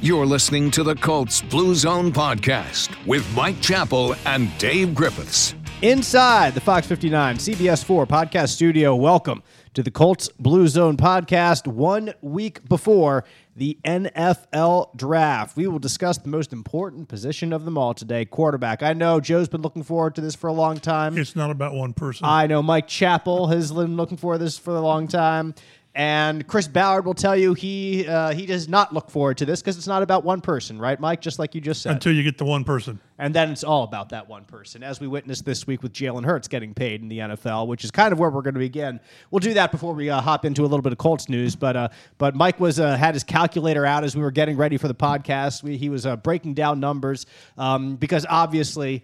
You're listening to the Colts Blue Zone podcast with Mike Chappell and Dave Griffiths. Inside the Fox 59 CBS 4 podcast studio, welcome to the Colts Blue Zone podcast one week before the NFL draft. We will discuss the most important position of them all today quarterback. I know Joe's been looking forward to this for a long time. It's not about one person. I know Mike Chappell has been looking for this for a long time. And Chris Ballard will tell you he uh, he does not look forward to this because it's not about one person, right, Mike? Just like you just said. Until you get the one person. And then it's all about that one person, as we witnessed this week with Jalen Hurts getting paid in the NFL, which is kind of where we're going to begin. We'll do that before we uh, hop into a little bit of Colts news. But uh, but Mike was uh, had his calculator out as we were getting ready for the podcast. We, he was uh, breaking down numbers um, because obviously,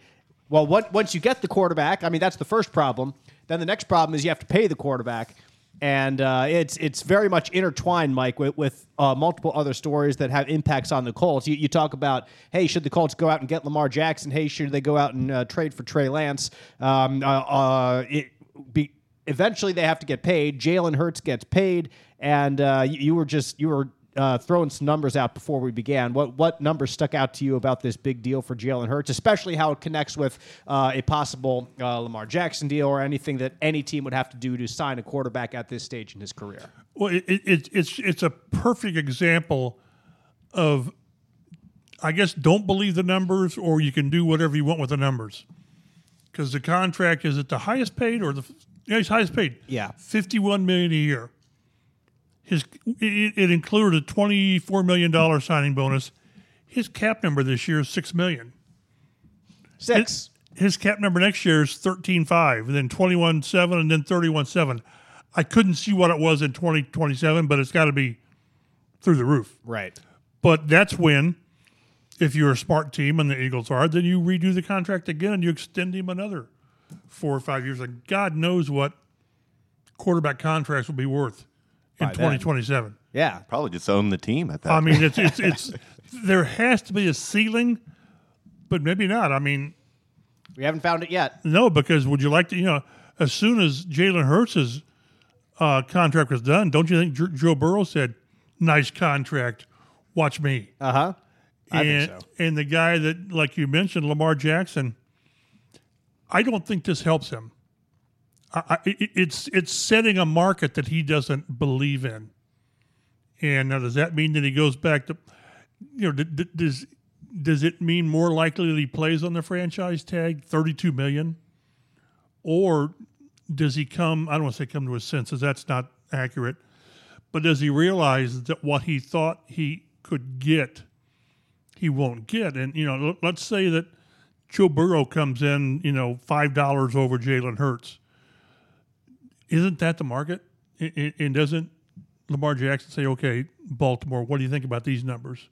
well, what, once you get the quarterback, I mean that's the first problem. Then the next problem is you have to pay the quarterback and uh, it's it's very much intertwined, Mike, with, with uh, multiple other stories that have impacts on the Colts. You, you, talk about, hey, should the Colts go out and get Lamar Jackson? Hey, should they go out and uh, trade for Trey Lance? Um, uh, uh, it be, eventually, they have to get paid. Jalen Hurts gets paid, and uh, you, you were just you were uh, throwing some numbers out before we began. What what numbers stuck out to you about this big deal for Jalen Hurts, especially how it connects with uh, a possible uh, Lamar Jackson deal or anything that any team would have to do to sign a quarterback at this stage in his career? Well, it, it, it's it's a perfect example of, I guess, don't believe the numbers, or you can do whatever you want with the numbers, because the contract is at the highest paid or the yeah, he's highest paid. Yeah, fifty one million a year his it, it included a twenty four million dollar signing bonus. His cap number this year is six million. Six. His, his cap number next year is thirteen five, and then twenty one seven, and then thirty one seven. I couldn't see what it was in twenty twenty seven, but it's got to be through the roof. Right. But that's when, if you're a smart team and the Eagles are, then you redo the contract again and you extend him another four or five years. And God knows what quarterback contracts will be worth in 2027. Yeah. Probably just own the team at that. I mean, it's it's it's there has to be a ceiling, but maybe not. I mean, we haven't found it yet. No, because would you like to? You know, as soon as Jalen Hurts' uh, contract was done, don't you think Joe Burrow said, "Nice contract, watch me." Uh huh. I and, think so. And the guy that, like you mentioned, Lamar Jackson, I don't think this helps him. I, it's it's setting a market that he doesn't believe in. And now, does that mean that he goes back to, you know, does does it mean more likely that he plays on the franchise tag, thirty two million, or does he come? I don't want to say come to his senses. That's not accurate. But does he realize that what he thought he could get, he won't get? And you know, let's say that Joe Burrow comes in, you know, five dollars over Jalen Hurts isn't that the market? And doesn't Lamar Jackson say, okay, Baltimore, what do you think about these numbers?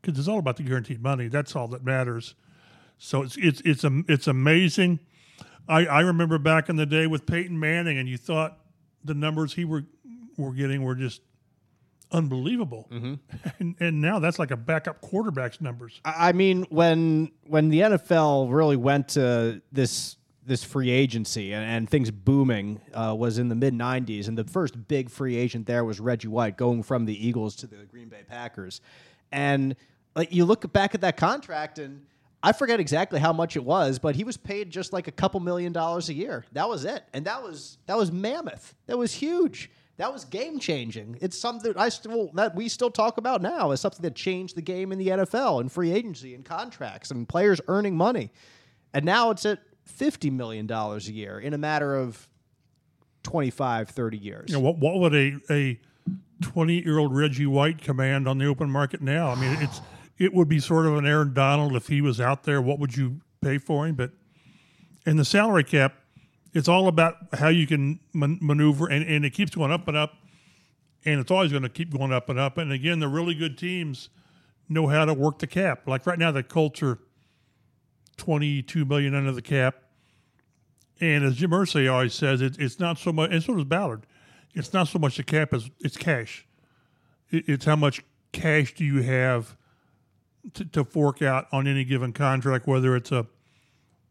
Because it's all about the guaranteed money. That's all that matters. So it's it's it's a, it's amazing. I, I remember back in the day with Peyton Manning, and you thought the numbers he were were getting were just unbelievable. Mm-hmm. And, and now that's like a backup quarterback's numbers. I mean, when when the NFL really went to this this free agency and, and things booming uh, was in the mid 90s. And the first big free agent there was Reggie White going from the Eagles to the Green Bay Packers. And like you look back at that contract and I forget exactly how much it was, but he was paid just like a couple million dollars a year. That was it. And that was that was mammoth. That was huge. That was game changing. It's something I still that we still talk about now as something that changed the game in the NFL and free agency and contracts and players earning money. And now it's at $50 million a year in a matter of 25, 30 years. You know, what, what would a, a 20 year old Reggie White command on the open market now? I mean, it's it would be sort of an Aaron Donald if he was out there. What would you pay for him? But in the salary cap, it's all about how you can man- maneuver, and, and it keeps going up and up, and it's always going to keep going up and up. And again, the really good teams know how to work the cap. Like right now, the Colts are 22 million under the cap. And as Jim Irsay always says, it, it's not so much, and so does Ballard. It's not so much the cap as it's cash. It, it's how much cash do you have to, to, fork out on any given contract, whether it's a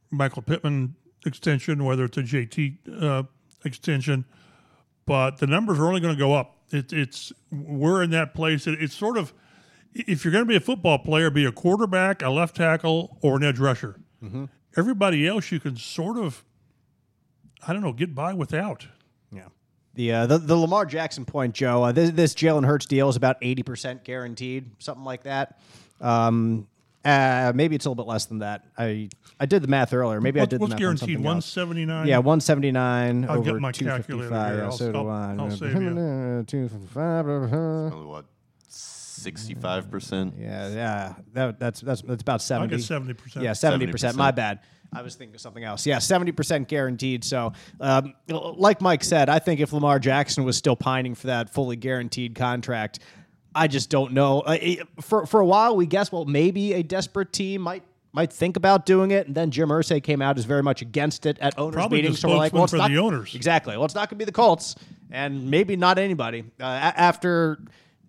Michael Pittman extension, whether it's a JT uh, extension. But the numbers are only going to go up. It, it's we're in that place. It, it's sort of if you're going to be a football player, be a quarterback, a left tackle, or an edge rusher. Mm-hmm. Everybody else you can sort of, I don't know, get by without. Yeah. The, uh, the the Lamar Jackson point, Joe. Uh, this this Jalen Hurts deal is about eighty percent guaranteed, something like that. Um, uh, maybe it's a little bit less than that. I I did the math earlier. Maybe I What- did the math on guaranteed? something One else. seventy nine. Yeah, one seventy nine I'll get over my calculator here. Yeah, I'll- so do I'll- I. I'll save you. Two fifty five. Only what, sixty-five percent? Yeah, yeah. That, that's that's that's about I'll seventy. Seventy percent. Yeah, seventy percent. My bad. I was thinking of something else. Yeah, seventy percent guaranteed. So, um, like Mike said, I think if Lamar Jackson was still pining for that fully guaranteed contract, I just don't know. Uh, it- for for a while, we guessed well maybe a desperate team might. Might think about doing it, and then Jim Irsay came out as very much against it at owners' Probably meetings. So we're like, spokesman well, it's for not the owners. exactly. Well, it's not going to be the Colts, and maybe not anybody uh, after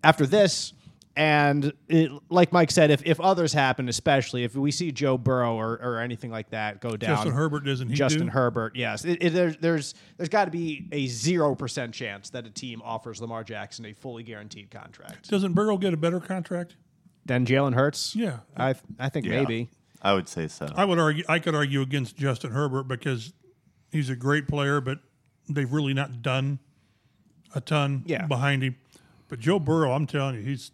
after this. And it, like Mike said, if, if others happen, especially if we see Joe Burrow or, or anything like that go down, Justin Herbert doesn't he Justin do? Herbert, yes, it, it, there's there's there's got to be a zero percent chance that a team offers Lamar Jackson a fully guaranteed contract. Doesn't Burrow get a better contract? than Jalen Hurts, Yeah. I I think maybe. I would say so. I would argue. I could argue against Justin Herbert because he's a great player, but they've really not done a ton Yeah. behind him. But Joe Burrow, I'm telling you, he's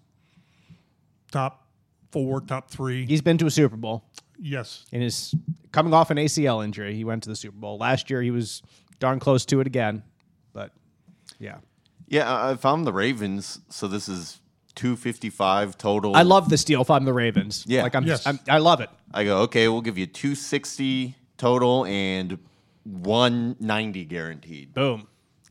top four, top three. He's been to a Super Bowl yes, And his coming off an ACL injury. He went to the Super Bowl last year. He was darn close to it again, but yeah. yeah, uh, if I'm the Ravens, so this is two fifty-five total. I love this deal if I'm the Ravens. Yeah. like I'm, Yes. I'm I love it. I go, okay, we'll give you two sixty total and one ninety guaranteed. Boom.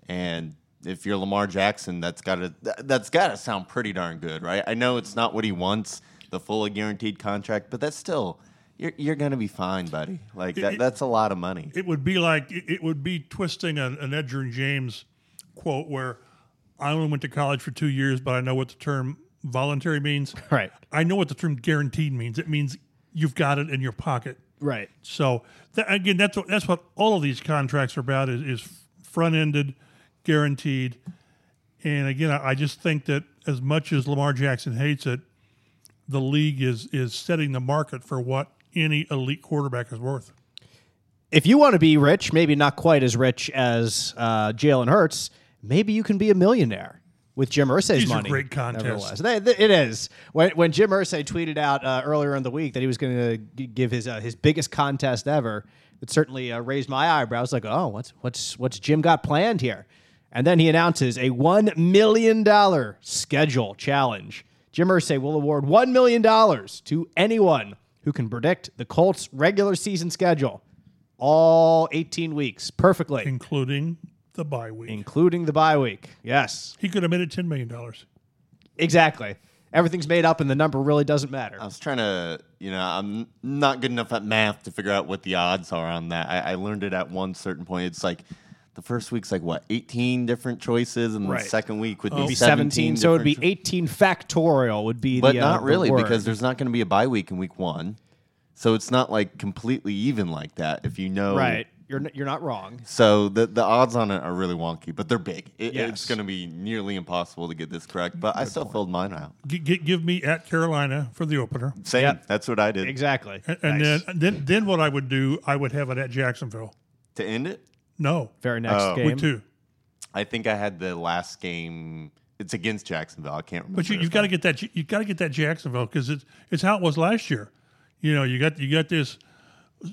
And if you're Lamar Jackson, that's gotta that- that's gotta sound pretty darn good, right? I know it's not what he wants, the fully guaranteed contract, but that's still you're you're gonna be fine, buddy. Like that, it- that's a lot of money. it would be like it it would be twisting an, an Edgerrin James quote where I only went to college for two years, but I know what the term voluntary means. Right. I know what the term guaranteed means. It means you've got it in your pocket. Right. So that, again, that's what that's what all of these contracts are about is, is front ended, guaranteed. And again, I, I just think that as much as Lamar Jackson hates it, the league is is setting the market for what any elite quarterback is worth. If you want to be rich, maybe not quite as rich as uh, Jalen Hurts, maybe you can be a millionaire with Jim Irsay's money. great contests. nevertheless. They- they- it is. When, when Jim Irsay tweeted out uh, earlier in the week that he was going to give his uh, his biggest contest ever, it certainly uh, raised my eyebrows. Like, oh, what's what's what's Jim got planned here? And then he announces a one million dollar schedule challenge. Jim Irsay will award one million dollars to anyone who can predict the Colts' regular season schedule, all 18 weeks perfectly, including the bye week. including the bye week. Yes, he could have made it ten million dollars. exactly. Everything's made up, and the number really doesn't matter. I was trying to, you know, I'm not good enough at math to figure out what the odds are on that. I, I learned it at one certain point. It's like the first week's like what, 18 different choices, and Right. the second week would It'd be be 17, 17. so it'd be 18 factorial would be But the uh, not the really, word. because there's not going to be a bye week in week one. So it's not like completely even like that if you know. right. You're n- you're not wrong. So the the odds on it are really wonky, but they're big. It, Yes. It's going to be nearly impossible to get this correct, but I still filled mine out. G- g- give me at Carolina for the opener, Same. Yep. That's what I did Exactly. and, and Nice. then then then what I would do, I would have it at Jacksonville. to end it. No, very next Oh. game. week two. I think I had the last game. It's against Jacksonville. I can't remember. But you, if you've got to I- get that. You got to get that Jacksonville because it's it's how it was last year. You know, you got you got this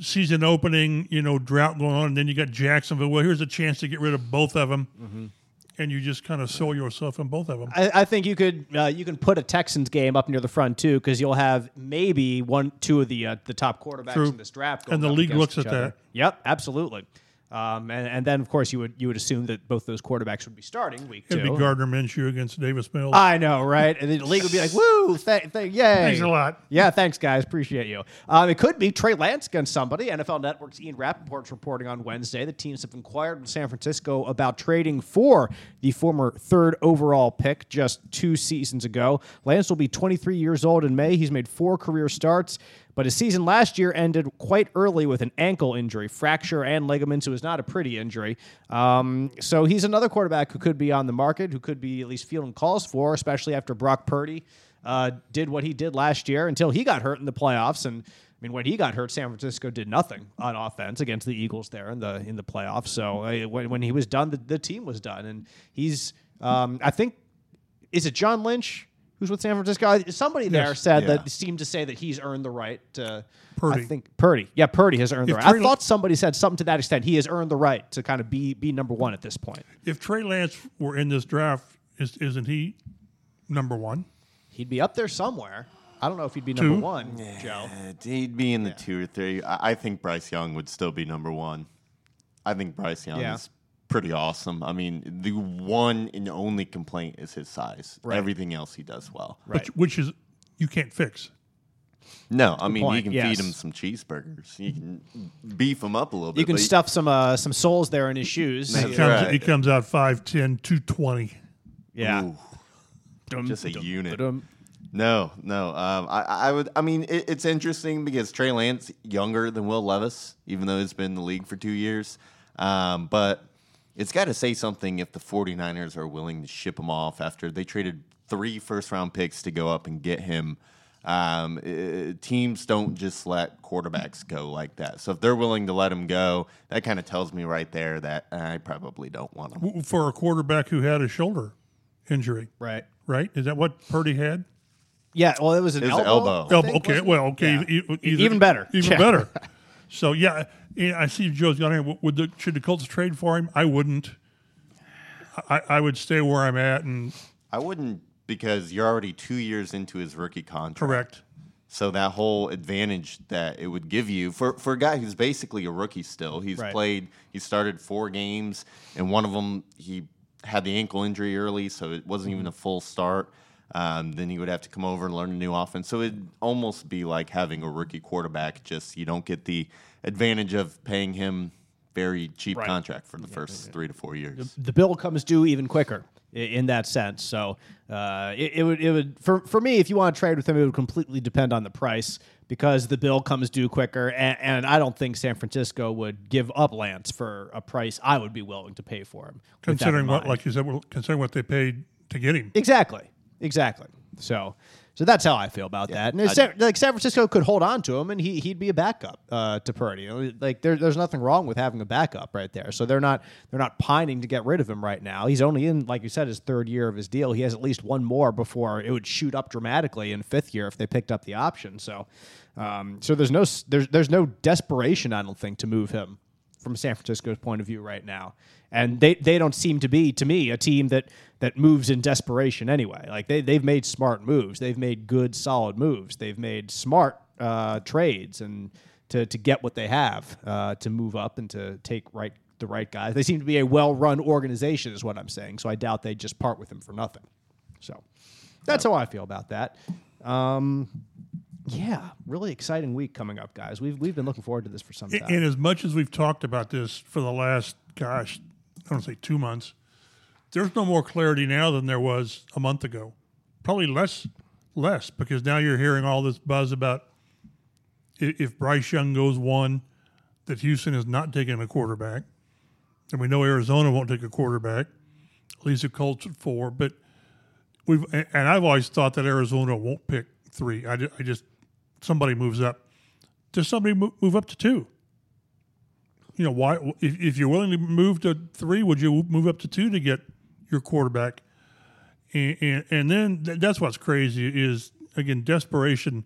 season opening, you know, drought going on, and then you got Jacksonville. Well, here's a chance to get rid of both of them, and you just kind of soil yourself in both of them. I, I think you could uh, you can put a Texans game up near the front too because you'll have maybe one two of the uh, the top quarterbacks True. in this draft. And the up league against looks each at other. that. Yep, absolutely. Um, and, and then of course you would you would assume that both those quarterbacks would be starting week It'd two. be Gardner Minshew against Davis Mills. I know, right? And the league would be like, "Woo, th- th- yay!" Thanks a lot. Yeah, thanks, guys. Appreciate you. Um, it could be Trey Lance against somebody. NFL Network's Ian Rapoport's reporting on Wednesday. The teams have inquired with San Francisco about trading for the former third overall pick just two seasons ago. Lance will be 23 years old in May. He's made four career starts. But his season last year ended quite early with an ankle injury, fracture and ligaments. It was not a pretty injury. Um, so he's another quarterback who could be on the market, who could be at least fielding calls for, especially after Brock Purdy uh, did what he did last year until he got hurt in the playoffs. And I mean, when he got hurt, San Francisco did nothing on offense against the Eagles there in the in the playoffs. So uh, when, when he was done, the, the team was done, and he's um, I think is it John Lynch who's with San Francisco? Somebody there Yes. said Yeah. that seemed to say that he's earned the right to. Purdy. I think Purdy. Yeah, Purdy has earned the If right. I thought somebody said something to that extent. He has earned the right to kind of be be number one at this point. If Trey Lance were in this draft, is, isn't he number one? He'd be up there somewhere. I don't know if he'd be number Two? one, Joe. Uh, He'd be in the two or three. I, I think Bryce Young would still be number one. I think Bryce Young Yeah. is pretty awesome. I mean, the one and only complaint is his size. Right. Everything else he does well. Right. Which, which is you can't fix. No, I mean point, you can yes. feed him some cheeseburgers. You can beef him up a little bit. You can but stuff some uh, some soles there in his shoes. He comes, right. he comes out 5'10", 220. Yeah. Ooh, Dum, just a dum, unit. dum. No, no. Um, I, I would. I mean, it, it's interesting because Trey Lance younger than Will Levis, even though he's been in the league for two years. Um, but it's got to say something if the 49ers are willing to ship him off after they traded three first round picks to go up and get him. Um, uh, teams don't just let quarterbacks go like that. So if they're willing to let him go, that kind of tells me right there that I probably don't want him. For a quarterback who had a shoulder injury, Right. right? Is that what Purdy had? Yeah. Well, it was an It was an elbow. elbow. Think, okay. Well, okay. Yeah. e- either- Even better. Even Yeah. better. So yeah, yeah, I see Joe's got here. Would the should the Colts trade for him? I wouldn't. I, I would stay where I'm at and I wouldn't because you're already two years into his rookie contract. correct. So that whole advantage that it would give you for, for a guy who's basically a rookie still, he's Right. played, he started four games, and one of them he had the ankle injury early, so it wasn't even a full start. Um, then he would have to come over and learn a new offense. So it'd almost be like having a rookie quarterback. Just you don't get the advantage of paying him very cheap Right. contract for the first three to four years. the bill comes due even quicker in that sense. So uh, it, it would it would for for me if you want to trade with him, it would completely depend on the price because the bill comes due quicker, and, and I don't think San Francisco would give up Lance for a price I would be willing to pay for him. with that in Considering what, like you said, considering what they paid to get him. Exactly. Exactly. So, so that's how I feel about that. And San, like San Francisco could hold on to him, and he he'd be a backup uh, to Purdy. Like there, there's nothing wrong with having a backup right there. So they're not they're not pining to get rid of him right now. He's only in, like you said, his third year of his deal. He has at least one more before it would shoot up dramatically in fifth year if they picked up the option. So, um, so there's no there's there's no desperation I don't think to move him from San Francisco's point of view right now. And they, they don't seem to be, to me, a team that, that moves in desperation anyway. Like they, they've made smart moves. They've made good, solid moves. They've made smart uh, trades and to, to get what they have uh, to move up and to take right the right guys. They seem to be a well run organization, is what I'm saying. So I doubt they just part with him for nothing. So that's how I feel about that. Um, yeah, really exciting week coming up, guys. We've, we've been looking forward to this for some time. And as much as we've talked about this for the last, gosh, I don't say two months, there's no more clarity now than there was a month ago. Probably less, less because now you're hearing all this buzz about if Bryce Young goes one, that Houston is not taking a quarterback, and we know Arizona won't take a quarterback. At least the Colts at four, but we've and I've always thought that Arizona won't pick three. I just, I just somebody moves up. Does somebody mo- move up to two? You know why? If, if you're willing to move to three, would you move up to two to get your quarterback? And and, and then th- that's what's crazy is again desperation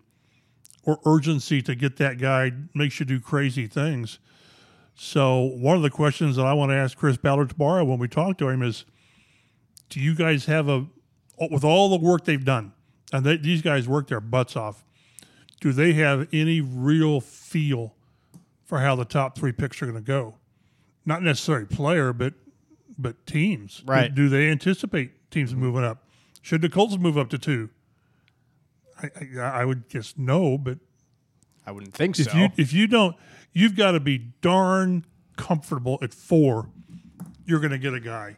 or urgency to get that guy makes you do crazy things. So one of the questions that I want to ask Chris Ballard tomorrow when we talk to him is, do you guys have a with all the work they've done, and they, these guys work their butts off? Do they have any real feel for how the top three picks are going to go? Not necessarily player, but but teams. Right. Do, they anticipate teams moving up? Should the Colts move up to two? I, I, I would guess no, but I wouldn't think if so. you if you don't, you've got to be darn comfortable at four. You're going to get a guy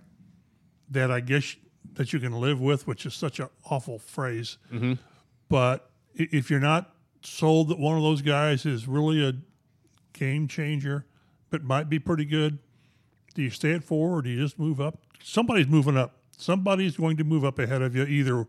that I guess that you can live with, which is such an awful phrase. Mm-hmm. But if you're not sold that one of those guys is really a game changer, but might be pretty good, do you stay at four or do you just move up? Somebody's moving up. Somebody's going to move up ahead of you, either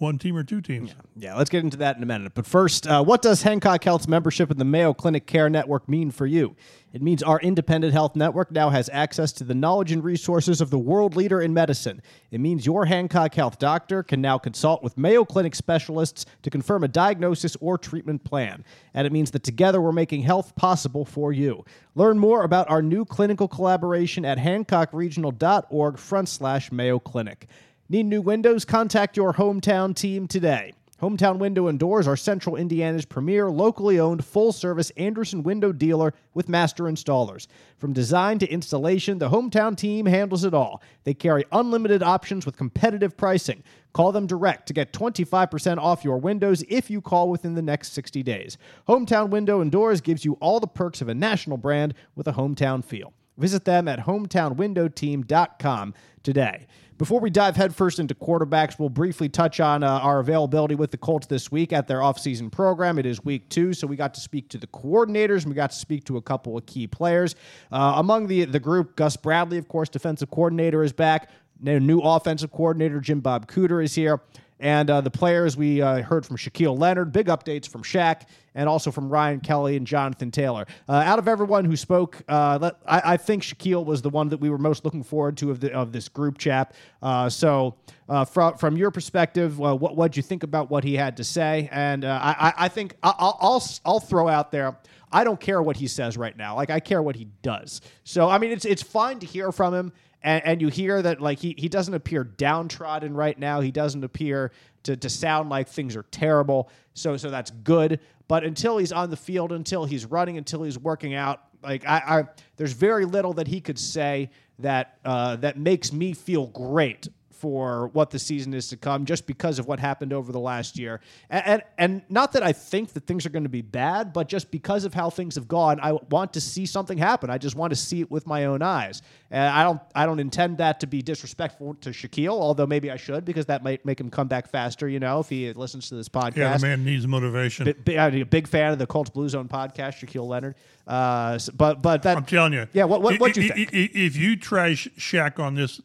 one team or two teams. Yeah, let's get into that in a minute. But first, uh, what does Hancock Health's membership in the Mayo Clinic Care Network mean for you? It means our independent health network now has access to the knowledge and resources of the world leader in medicine. It means your Hancock Health doctor can now consult with Mayo Clinic specialists to confirm a diagnosis or treatment plan. And it means that together we're making health possible for you. Learn more about our new clinical collaboration at hancockregional.org front slash Mayo Clinic. Need new windows? Contact your hometown team today. Hometown Window and Doors are Central Indiana's premier locally owned full service Anderson window dealer with master installers. From design to installation, the Hometown team handles it all. They carry unlimited options with competitive pricing. Call them direct to get 25% off your windows if you call within the next 60 days. Hometown Window and Doors gives you all the perks of a national brand with a hometown feel. Visit them at hometownwindowteam.com today. Before we dive headfirst into quarterbacks, we'll briefly touch on uh, our availability with the Colts this week at their offseason program. It is week two, so we got to speak to the coordinators and we got to speak to a couple of key players. Uh, among the, the group, Gus Bradley, of course, defensive coordinator, is back. New offensive coordinator, Jim Bob Cooter, is here. And uh, the players we uh, heard from Shaquille Leonard, big updates from Shaq, and also from Ryan Kelly and Jonathan Taylor. Uh, out of everyone who spoke, uh, let, I, I, think Shaquille was the one that we were most looking forward to of, the, of this group chat. Uh, so, uh, from from your perspective, what what'd you think about what he had to say? And I, I think I'll, I'll I'll throw out there. I don't care what he says right now. Like I care what he does. So I mean, it's it's fine to hear from him and, and you hear that like he, he doesn't appear downtrodden right now. He doesn't appear to, to sound like things are terrible. So so that's good. But until he's on the field, until he's running, until he's working out, like I, I there's very little that he could say that uh, that makes me feel great for what the season is to come just because of what happened over the last year. And, and, and not that I think that things are going to be bad, but just because of how things have gone, I want to see something happen. I just want to see it with my own eyes. And I don't I don't intend that to be disrespectful to Shaquille, although maybe I should because that might make him come back faster, you know, if he listens to this podcast. Yeah, the man needs motivation. B- I'm a big fan of the Colts Blue Zone podcast, Shaquille Leonard. Uh, but but that I'm telling you. Yeah, what what do you think? If you trash Shaq on this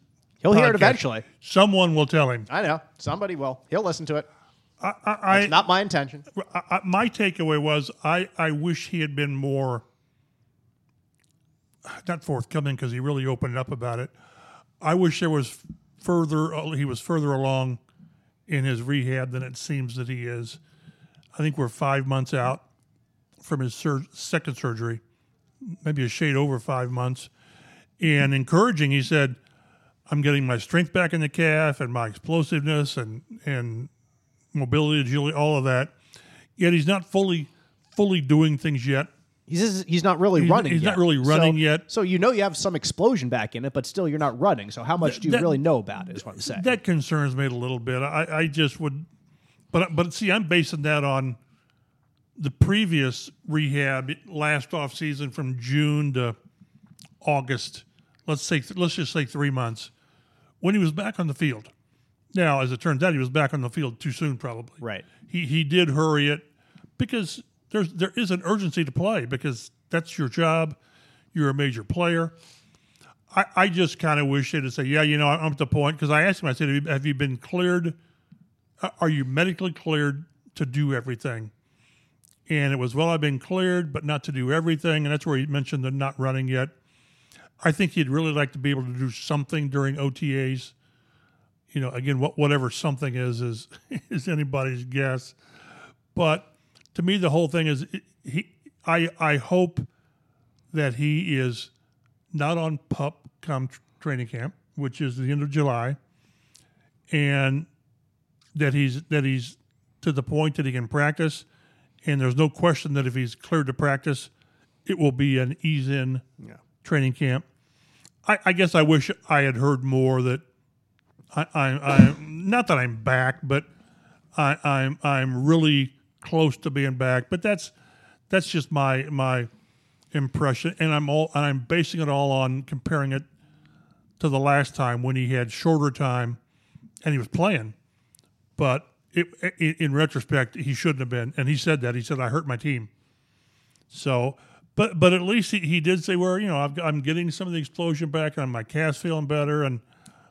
He'll hear it eventually. Someone will tell him. I know. Somebody will. He'll listen to it. I, I, It's not my intention. I, my takeaway was I, I wish he had been more not forthcoming because he really opened up about it. I wish there was further uh, he was further along in his rehab than it seems that he is. I think we're five months out from his sur- second surgery, maybe a shade over five months. And encouraging, he said, I'm getting my strength back in the calf and my explosiveness and and mobility, agility, all of that. Yet he's not fully fully doing things yet. He's he's not really he's, running. He's yet. not really running so, yet. So you know you have some explosion back in it, but still you're not running. So how much do you that, really know about it? Is what I'm saying. That concerns me a little bit. I, I just would, but but see, I'm basing that on the previous rehab last off season from June to August. Let's say let's just say three months when he was back on the field. Now, as it turns out, he was back on the field too soon, probably. Right. He he did hurry it because there's there is an urgency to play because that's your job. You're a major player. I, I just kind of wish they'd say, yeah, you know, I'm at the point because I asked him, I said, have you been cleared? Are you medically cleared to do everything? And it was, well, I've been cleared, but not to do everything. And that's where he mentioned the not running yet. I think he'd really like to be able to do something during OTAs. You know, again, what whatever something is is is anybody's guess. But to me, the whole thing is he. I I hope that he is not on pup come training camp, which is the end of July, and that he's that he's to the point that he can practice. And there's no question that if he's cleared to practice, it will be an ease in yeah training camp. I, I guess I wish I had heard more that I, I, I not that I'm back, but I, I'm I'm really close to being back. But that's that's just my my impression, and I'm all and I'm basing it all on comparing it to the last time when he had shorter time and he was playing, but it, in retrospect he shouldn't have been, and he said that he said I hurt my team. So but but at least he, he did say where you know i am getting some of the explosion back and my calf's feeling better and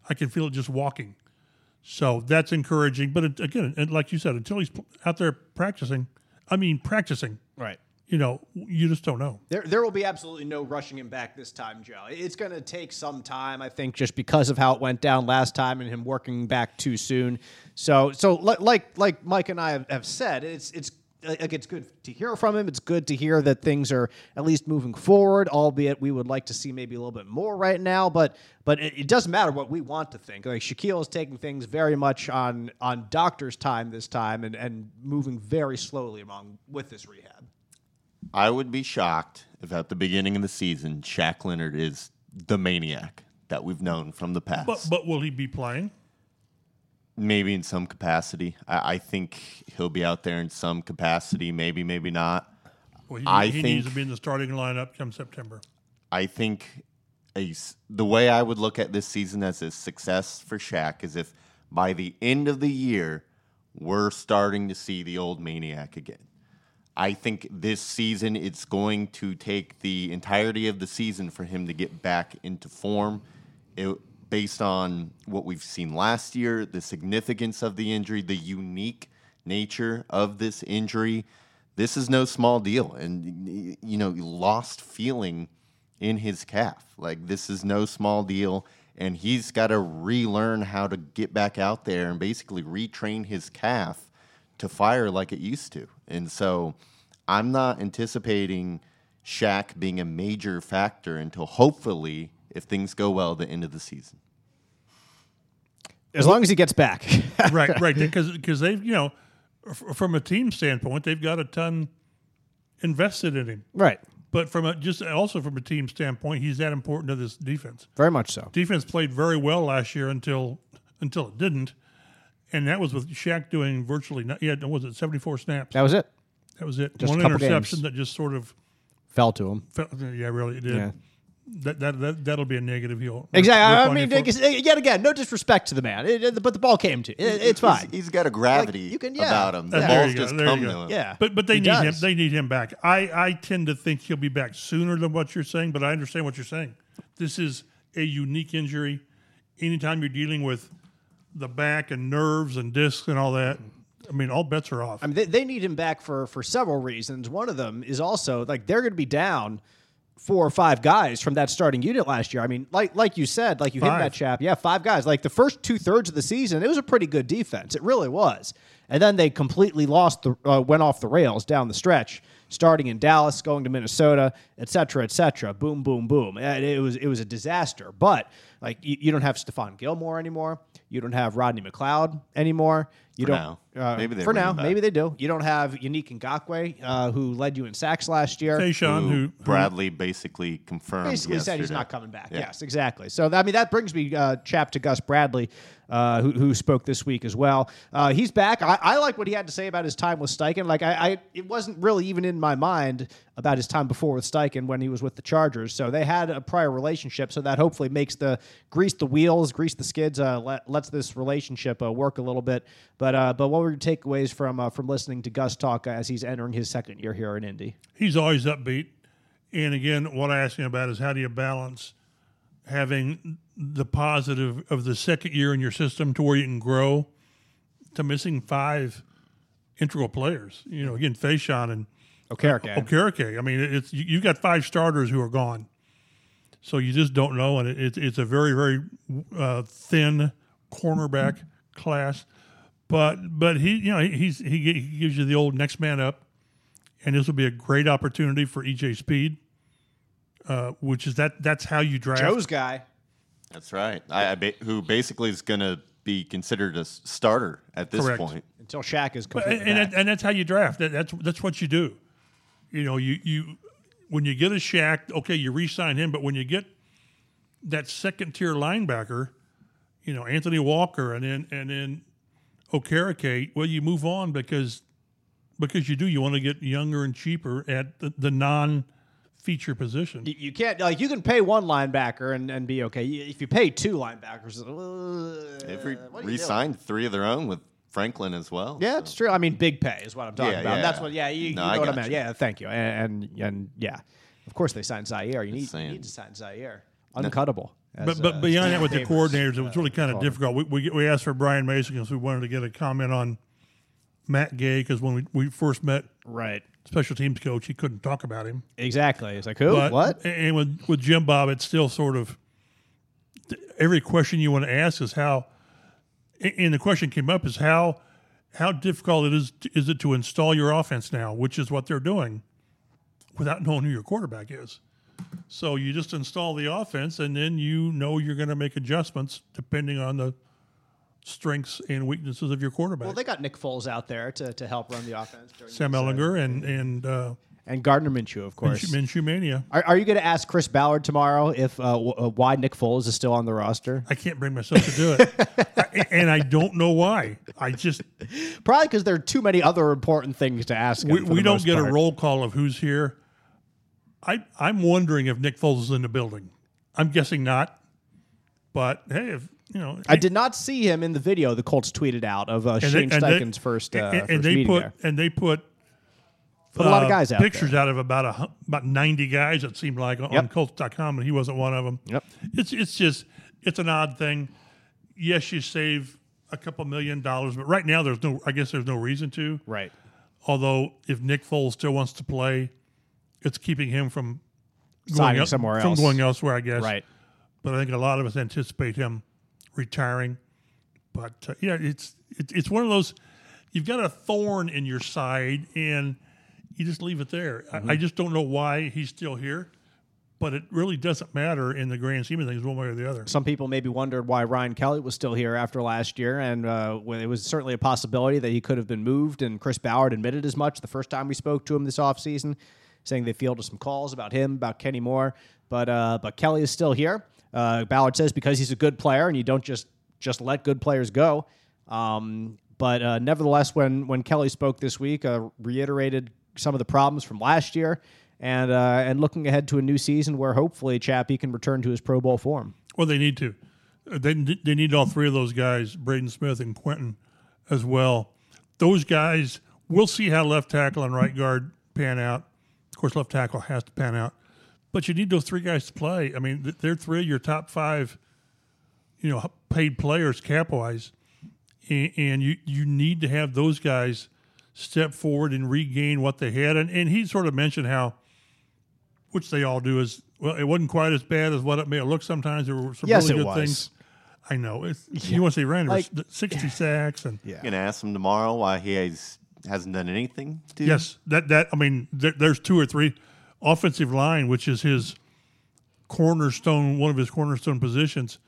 I can feel it just walking. So that's encouraging. But it, again, and like you said, until he's out there practicing, I mean practicing, Right. you know, you just don't know. There, there will be absolutely no rushing him back this time, Joe. It's going to take some time, I think, just because of how it went down last time and him working back too soon. So, so like like Mike and I have, have said, it's it's like it's good to hear from him. It's good to hear that things are at least moving forward, albeit we would like to see maybe a little bit more right now. But but it, it doesn't matter what we want to think. Like Shaquille is taking things very much on on doctor's time this time and and moving very slowly along with this rehab. I would be shocked if at the beginning of the season Shaq Leonard is the maniac that we've known from the past. But but will he be playing? Maybe in some capacity. I, I think he'll be out there in some capacity. Maybe, maybe not. Well, he, I he needs to be in the starting lineup come September. I think a the way I would look at this season as a success for Shaq is if by the end of the year we're starting to see the old maniac again. I think this season it's going to take the entirety of the season for him to get back into form. It, based on what we've seen last year, the significance of the injury, the unique nature of this injury, this is no small deal. And you know, lost feeling in his calf. Like this is no small deal. And he's got to relearn how to get back out there and basically retrain his calf to fire like it used to. And so I'm not anticipating Shaq being a major factor until hopefully, if things go well, the end of the season. As long as he gets back. right, right. Because they've you know, from a team standpoint, they've got a ton invested in him. right. But from a just also from a team standpoint, he's that important to this defense. Very much so. Defense played very well last year until until it didn't, and that was with Shaq doing virtually. Not, yeah, was it seventy four snaps? That was it. That was it. Just One interception games. that just sort of Fell to him. felt. Yeah, really, it did. Yeah. That, that that that'll be a negative. He'll Exactly. rip I mean, you for. like, yet again, no disrespect to the man, It- it- but the ball came to. It, it's fine. He's, he's got a gravity you can- yeah. about him. The there balls you go, just there you come to him. yeah, But but they He need him. They need him back. I I tend to think he'll be back sooner than what you're saying, but I understand what you're saying. This is a unique injury. Anytime you're dealing with the back and nerves and discs and all that, I mean, all bets are off. I mean, they, they need him back for for several reasons. One of them is also like they're going to be down four or five guys from that starting unit last year. I mean, like like you said, like you hit that chap. Yeah, five guys. Like the first two thirds of the season, it was a pretty good defense. It really was. And then they completely lost the uh, went off the rails down the stretch. Starting in Dallas, going to Minnesota, et cetera, et cetera. Boom, boom, boom. And It was it was a disaster. But like you, you don't have Stephon Gilmore anymore. You don't have Rodney McLeod anymore. You For don't. now. Uh, Maybe they for now. Maybe they do. You don't have Yannick Ngakoue, uh, who led you in sacks last year. Tayshaun, Who who, who Bradley basically confirmed. Basically said he's not coming back. Yeah. Yes, exactly. So I mean that brings me, uh, chap, to Gus Bradley, uh, who, who spoke this week as well. Uh, he's back. I, I like what he had to say about his time with Steichen. Like I, I, it wasn't really even in my mind about his time before with Steichen when he was with the Chargers. So they had a prior relationship. So that hopefully makes the grease the wheels, grease the skids, uh, let, lets this relationship uh, work a little bit. But uh, but what were your takeaways from uh, from listening to Gus talk as he's entering his second year here in Indy? he's always upbeat. And again, what I asked him about is how do you balance having the positive of the second year in your system to where you can grow to missing five integral players. You know, again, Faishon and Okereke. Okereke. I mean, it's you, you got five starters who are gone, so you just don't know, and it, it's it's a very very uh, thin cornerback class. But but he you know he's he, he gives you the old next man up, and this will be a great opportunity for EJ Speed, uh, which is that that's how you draft. Joe's guy. That's right. I, I ba- who basically is going to be considered a starter at this Correct. point. until Shaq is But- completely and, and, and that's how you draft. That, that's that's what you do. You know, you you when you get a Shaq, okay, you re-sign him, but when you get that second tier linebacker, you know Anthony Walker, and then and then Okereke, well, you move on because because you do. You want to get younger and cheaper at the, the non-feature position. You- You can't like you can pay one linebacker and, and be okay. If you pay two linebackers, uh, They've re- what are you doing? re-signed three of their own with Franklin as well. Yeah, so. it's true. I mean, big pay is what I'm talking Yeah, about. yeah. That's what. Yeah, you, you know I what I got meant. you. Yeah, thank you. And, and and yeah, of course they signed Zaire. You need, you saying. need to sign Zaire. Uncuttable. as, But but uh, beyond that, with the coordinators, it was really kind of called difficult. We, we we asked for Brian Mason because we wanted to get a comment on Matt Gay because when we, we first met Right. special teams coach, he couldn't talk about him. Exactly. It's like who? But, what? And with with Jim Bob, it's still sort of every question you want to ask is how. And the question came up is how how difficult it is is it to install your offense now, which is what they're doing, without knowing who your quarterback is. So you just install the offense, and then you know you're going to make adjustments depending on the strengths and weaknesses of your quarterback. Well, they got Nick Foles out there to, to help run the offense. During Sam Ehlinger and and uh, and Gardner Minshew, of course. Minshew Mania. Are, are you going to ask Chris Ballard tomorrow if uh, w- uh, why Nick Foles is still on the roster? I can't bring myself to do it, I- and I don't know why. I just Probably because there are too many other important things to ask. him we, for the we don't most get part. a roll call of who's here. I I'm wondering if Nick Foles is in the building. I'm guessing not, but hey, if you know, I did not see him in the video the Colts tweeted out of uh, Shane Steichen's first, uh, and, and first they meeting put there. and they put Put a lot of uh, guys out pictures there. out of about a about 90 guys it seemed like on Yep. Colts.com and he wasn't one of them. Yep. It's it's just it's an odd thing. Yes, you save a couple million dollars, but right now there's no I guess there's no reason to. Right. Although if Nick Foles still wants to play, it's keeping him from Signing el- somewhere from going elsewhere, I guess. Right. But I think a lot of us anticipate him retiring. But uh, yeah, it's it, it's one of those. You've got a thorn in your side, and you just leave it there. Mm-hmm. I, I just don't know why he's still here, but it really doesn't matter in the grand scheme of things, one way or the other. Some people maybe wondered why Ryan Kelly was still here after last year, and uh, when it was certainly a possibility that he could have been moved. And Chris Ballard admitted as much the first time we spoke to him this offseason, saying they fielded some calls about him, about Kenny Moore. But uh, but Kelly is still here. Uh, Ballard says because he's a good player, and you don't just just let good players go. Um, but uh, nevertheless, when when Kelly spoke this week, uh, reiterated some of the problems from last year, and uh, and looking ahead to a new season where hopefully Chappie can return to his Pro Bowl form. Well, they need to. Uh, They they need all three of those guys, Braden Smith and Quenton, as well. Those guys, we'll see how left tackle and right guard pan out. Of course, left tackle has to pan out, but you need those three guys to play. I mean, they're three of your top five, you know, paid players cap wise, and, and you you need to have those guys step forward and regain what they had. And and he sort of mentioned how which they all do is well, it wasn't quite as bad as what it may have looked sometimes. There were some Yes, really it good was. things. I know. It's, You want to say Randy Like- sixty sacks and Yeah. You gonna ask him tomorrow why he has hasn't done anything? Dude? yes, that that I mean, there, there's two or three offensive line, which is his cornerstone, one of his cornerstone positions.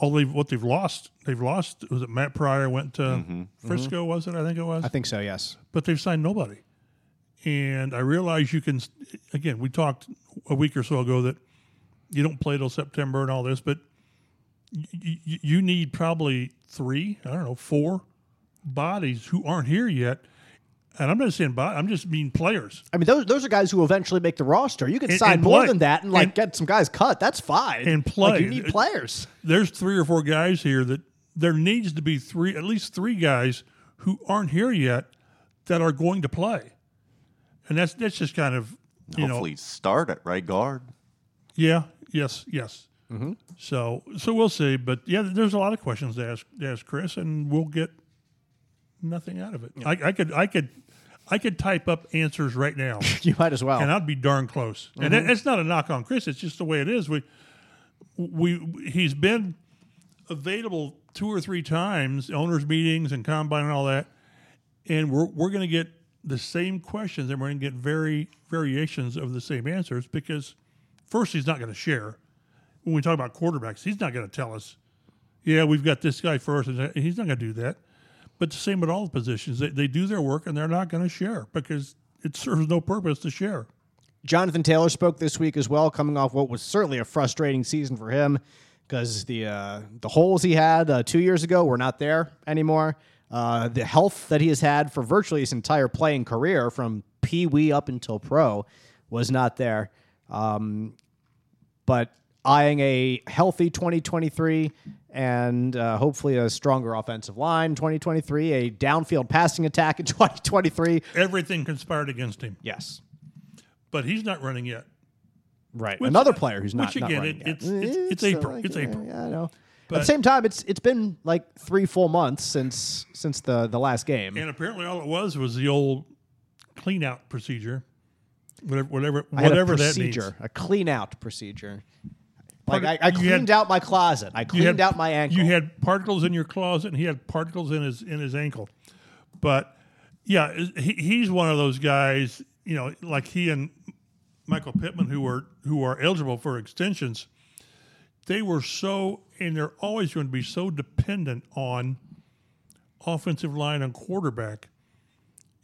All they've what they've lost, they've lost. Was it Matt Pryor went to mm-hmm, mm-hmm. Frisco? Was it? I think it was. I think so. Yes. but they've signed nobody. And I realize you can, again, we talked a week or so ago that you don't play till September and all this, but y- y- you need probably three, I don't know, four bodies who aren't here yet. And I'm not saying body, I'm just mean players. I mean, those those are guys who eventually make the roster. You can And- sign and more play. than that and like And- get some guys cut. That's fine. And Like, play. you need players. There's three or four guys here that there needs to be three, at least three guys who aren't here yet that are going to play. And that's that's just kind of you know Hopefully start at right guard. Yeah. Yes. Yes. Mm-hmm. So so we'll see, but yeah, there's a lot of questions to ask to ask Chris, and we'll get nothing out of it. I, I could I could I could type up answers right now, You might as well. and I'd be darn close. And it, mm-hmm. it's not a knock on Chris; it's just the way it is. We we he's been available two or three times, owners meetings and combine and all that, and we're we're going to get the same questions, and we're going to get very variations of the same answers because first he's not going to share. When we talk about quarterbacks, he's not going to tell us, "Yeah, we've got this guy first. and he's not going to do that. But the same with all the positions; they, they do their work, and they're not going to share because it serves no purpose to share. Jonathan Taylor spoke this week as well, coming off what was certainly a frustrating season for him because the uh, the holes he had uh, two years ago were not there anymore. Uh, the health that he has had for virtually his entire playing career, from pee wee up until pro, was not there. Um, but eyeing a healthy 2023 and uh, hopefully a stronger offensive line 2023, a downfield passing attack in 2023. Everything conspired against him, Yes. but he's not running yet. Right. Which- Another player who's not, which not again, running it- yet. it's- it's- it's April. like, It's yeah, April. Yeah, I know. At the same time, it's it's been like three full months since since the the last game. And apparently, all it was was the old clean out procedure, whatever, whatever, I whatever a that procedure, means. a clean out procedure. Like I, I you had- cleaned out my closet. I cleaned had- out my ankle. You had particles in your closet, and he had particles in his in his ankle. But yeah, he, he's one of those guys. You know, like he and Michael Pittman, who are who are eligible for extensions. They were so, and they're always going to be so dependent on offensive line and quarterback,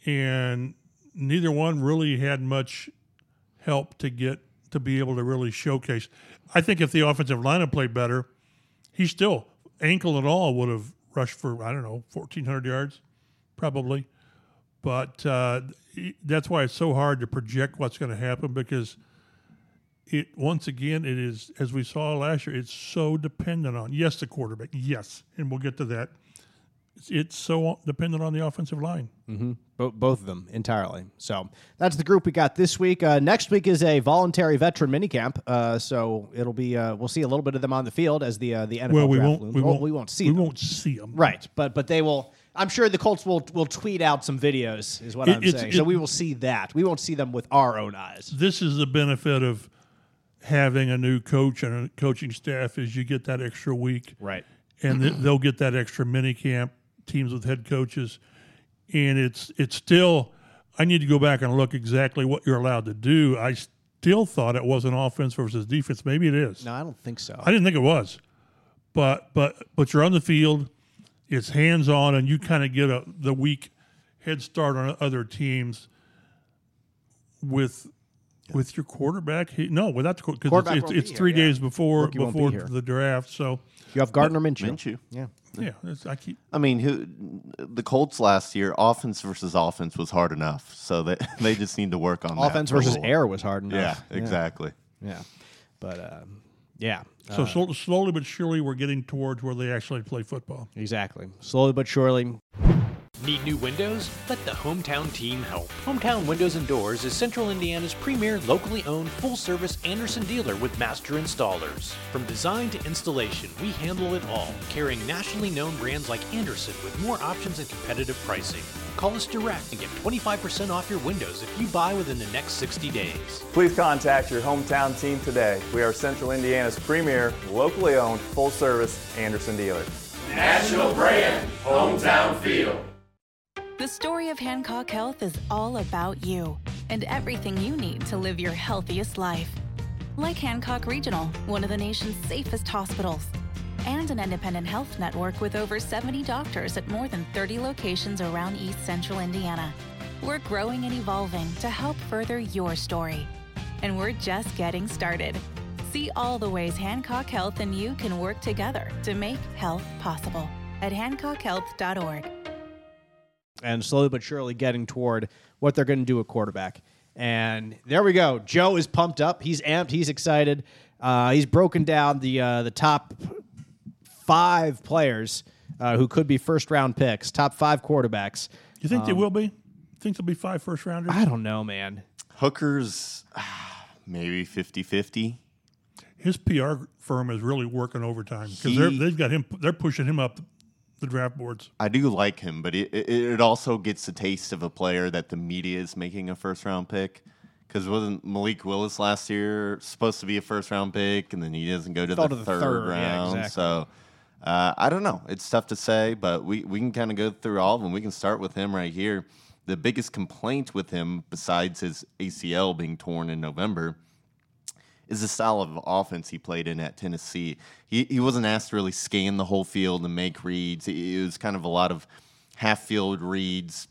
and neither one really had much help to get to be able to really showcase. I think if the offensive line had played better, he still ankle and all would have rushed for I don't know fourteen hundred yards, probably. But uh, that's why it's so hard to project what's going to happen because it once again it is as we saw last year. It's so dependent on yes the quarterback yes, and we'll get to that. It's, so dependent on the offensive line. Bo- both of them entirely. So that's the group we got this week. Uh, next week is a voluntary veteran minicamp. Uh, so it'll be uh, we'll see a little bit of them on the field as the uh, the NFL Well, we draft won't. We Well, won't. we won't see We them. won't see them. Right, but but they will. I'm sure the Colts will will tweet out some videos. Is what It- I'm saying. so it- we will see that. We won't see them with our own eyes. this is the benefit of having a new coach and a coaching staff is you get that extra week Right. and th- they'll get that extra mini camp teams with head coaches and it's it's still i need to go back and look exactly what you're allowed to do i still thought it was an offense versus defense maybe it is No, I don't think so. i didn't think it was but but but you're on the field it's hands on and you kind of get a the week head start on other teams with with your quarterback he, no without the because Quarterback it's, won't it's, be it's here, three yeah. days before Rookie won't be before the draft so you have Gardner Minshew. Minshew. Yeah. Yeah it's, i keep I mean, who the Colts last year, offense versus offense was hard enough. So they they just need to work on that Offense versus air was hard enough. Yeah, enough. exactly. Yeah. But um, yeah. So Uh, sl- slowly but surely, we're getting towards where they actually play football. exactly. Slowly but surely. Need new windows? Let the Hometown team help. Hometown Windows and Doors is Central Indiana's premier locally owned full service Andersen dealer with master installers. From design to installation, we handle it all, carrying nationally known brands like Andersen with more options and competitive pricing. Call us direct and get 25% off your windows if you buy within the next 60 days. Please contact your hometown team today. We are Central Indiana's premier, locally owned, full service Andersen dealer. The story of Hancock Health is all about you and everything you need to live your healthiest life. Like Hancock Regional, one of the nation's safest hospitals, and an independent health network with over 70 doctors at more than 30 locations around East Central Indiana. We're growing and evolving to help further your story. And we're just getting started. See all the ways Hancock Health and you can work together to make health possible at hancockhealth.org. and slowly but surely getting toward what they're going to do at quarterback. And there we go. Joe is pumped up. He's amped. He's excited. Uh, he's broken down the uh, the top five players uh, who could be first round picks. Top five quarterbacks. You think they will be? Think there'll be five first rounders? I don't know, man. Hookers, ah, maybe 50-50. His PR firm is really working overtime because they've got him. They're pushing him up the draft boards. I do like him, but it, it, it also gets a taste of a player that the media is making a first round pick. Because wasn't Malik Willis last year supposed to be a first round pick, and then he doesn't go to the, to the third, third, yeah, round? exactly. So uh, I don't know. It's tough to say, but we, we can kind of go through all of them. We can start with him right here. The biggest complaint with him, besides his ACL being torn in November, is the style of offense he played in at Tennessee. He, he wasn't asked to really scan the whole field and make reads. It it was kind of a lot of half field reads,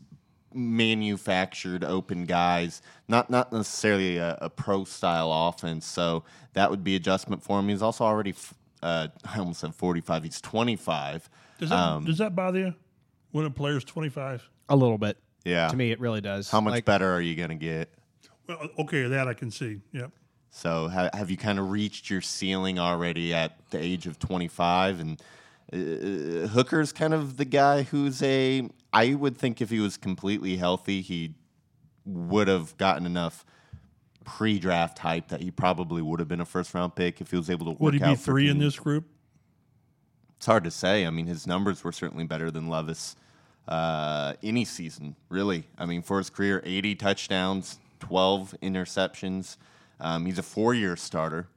manufactured open guys, not not necessarily a, a pro style offense. So that would be adjustment for him. He's also already, uh, I almost said 45. He's 25. Does that Um, does that bother you when a player's twenty five? A little bit. Yeah. To me, it really does. How much Like, better are you going to get? Well, okay, that I can see. Yep. So ha- have you kind of reached your ceiling already at the age of 25? And uh, Hooker's kind of the guy who's a. I would think if he was completely healthy, he would have gotten enough pre-draft hype that he probably would have been a first-round pick if he was able to work Would he be three in this group? It's hard to say. I mean, his numbers were certainly better than Levis uh, any season, really. I mean, for his career, 80 touchdowns, 12 interceptions. Um, he's a four-year starter.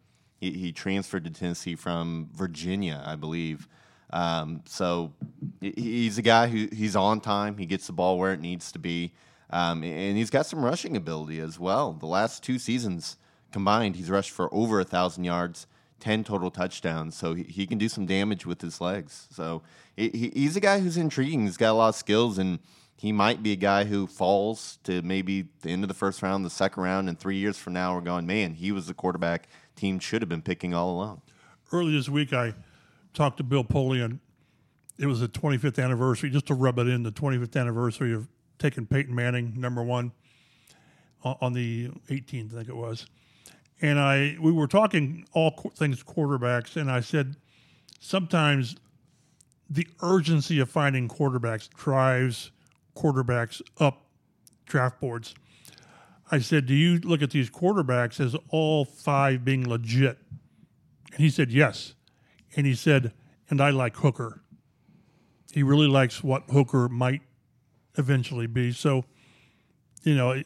He, he transferred to Tennessee from Virginia, I believe. Um, so he's a guy who he's on time. He gets the ball where it needs to be, um, and he's got some rushing ability as well. The last two seasons combined, he's rushed for over a thousand yards, ten total touchdowns. So he, he can do some damage with his legs. So he- he's a guy who's intriguing. He's got a lot of skills, and he might be a guy who falls to maybe the end of the first round, the second round, and three years from now, we're going, man, he was the quarterback team should have been picking all along. Early this week, I talked to Bill Polian. It was the 25th anniversary, just to rub it in, the 25th anniversary of taking Peyton Manning number one on, the 18th, I think it was. And I we were talking all things quarterbacks, and I said sometimes the urgency of finding quarterbacks drives quarterbacks up draft boards. I said, Do you look at these quarterbacks as all five being legit? And he said, Yes. And he said, And I like Hooker. He really likes what Hooker might eventually be. So, you know,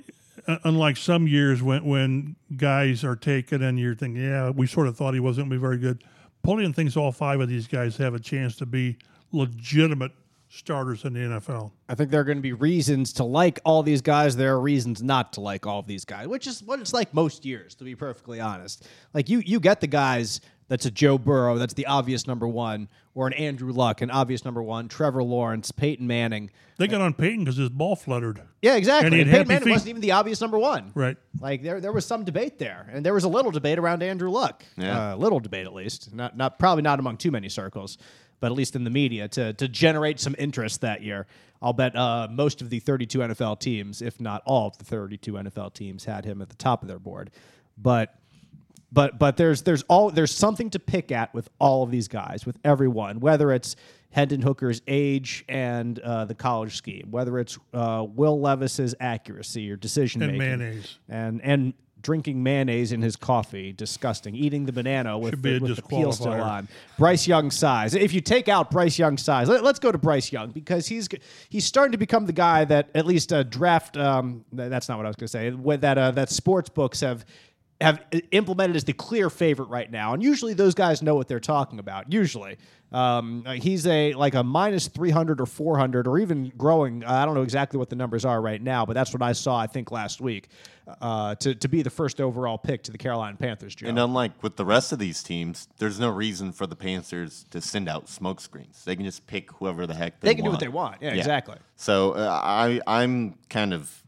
unlike some years when, when guys are taken and you're thinking, Yeah, we sort of thought he wasn't going to be very good. Polian thinks all five of these guys have a chance to be legitimate starters in the NFL. I think there are going to be reasons to like all these guys. There are reasons not to like all of these guys, which is what it's like most years, to be perfectly honest. Like you, you get the guys that's a Joe Burrow, that's the obvious number one, or an Andrew Luck, an obvious number one, Trevor Lawrence, Peyton Manning. They got on Peyton because his ball fluttered. Yeah, exactly. And he And Peyton Manning feet. wasn't even the obvious number one. Right. Like there, there was some debate there, and there was a little debate around Andrew Luck. Yeah. Uh, little debate at least. Not, not probably not among too many circles, but at least in the media to to generate some interest that year. I'll bet uh, most of the 32 NFL teams, if not all of the 32 NFL teams, had him at the top of their board. But but but there's there's all there's something to pick at with all of these guys, with everyone, whether it's Hendon Hooker's age and uh, the college scheme, whether it's uh, Will Levis's accuracy or decision And making, mayonnaise. and and drinking mayonnaise in his coffee, disgusting. Eating the banana with, the, with the peel still on. Bryce Young's size. If you take out Bryce Young's size, let, us go to Bryce Young because he's he's starting to become the guy that at least uh, draft. Um, that's not what I was going to say. That uh, that sports books have have implemented as the clear favorite right now, and usually those guys know what they're talking about. Usually, um, uh, he's a like a minus three hundred or four hundred, or even growing. I don't know exactly what the numbers are right now, but that's what I saw. I think last week uh, to to be the first overall pick to the Carolina Panthers. Joe. And unlike with the rest of these teams, there's no reason for the Panthers to send out smoke screens. They can just pick whoever the heck they, want. They can do what they want. Yeah, exactly. So uh, I I'm kind of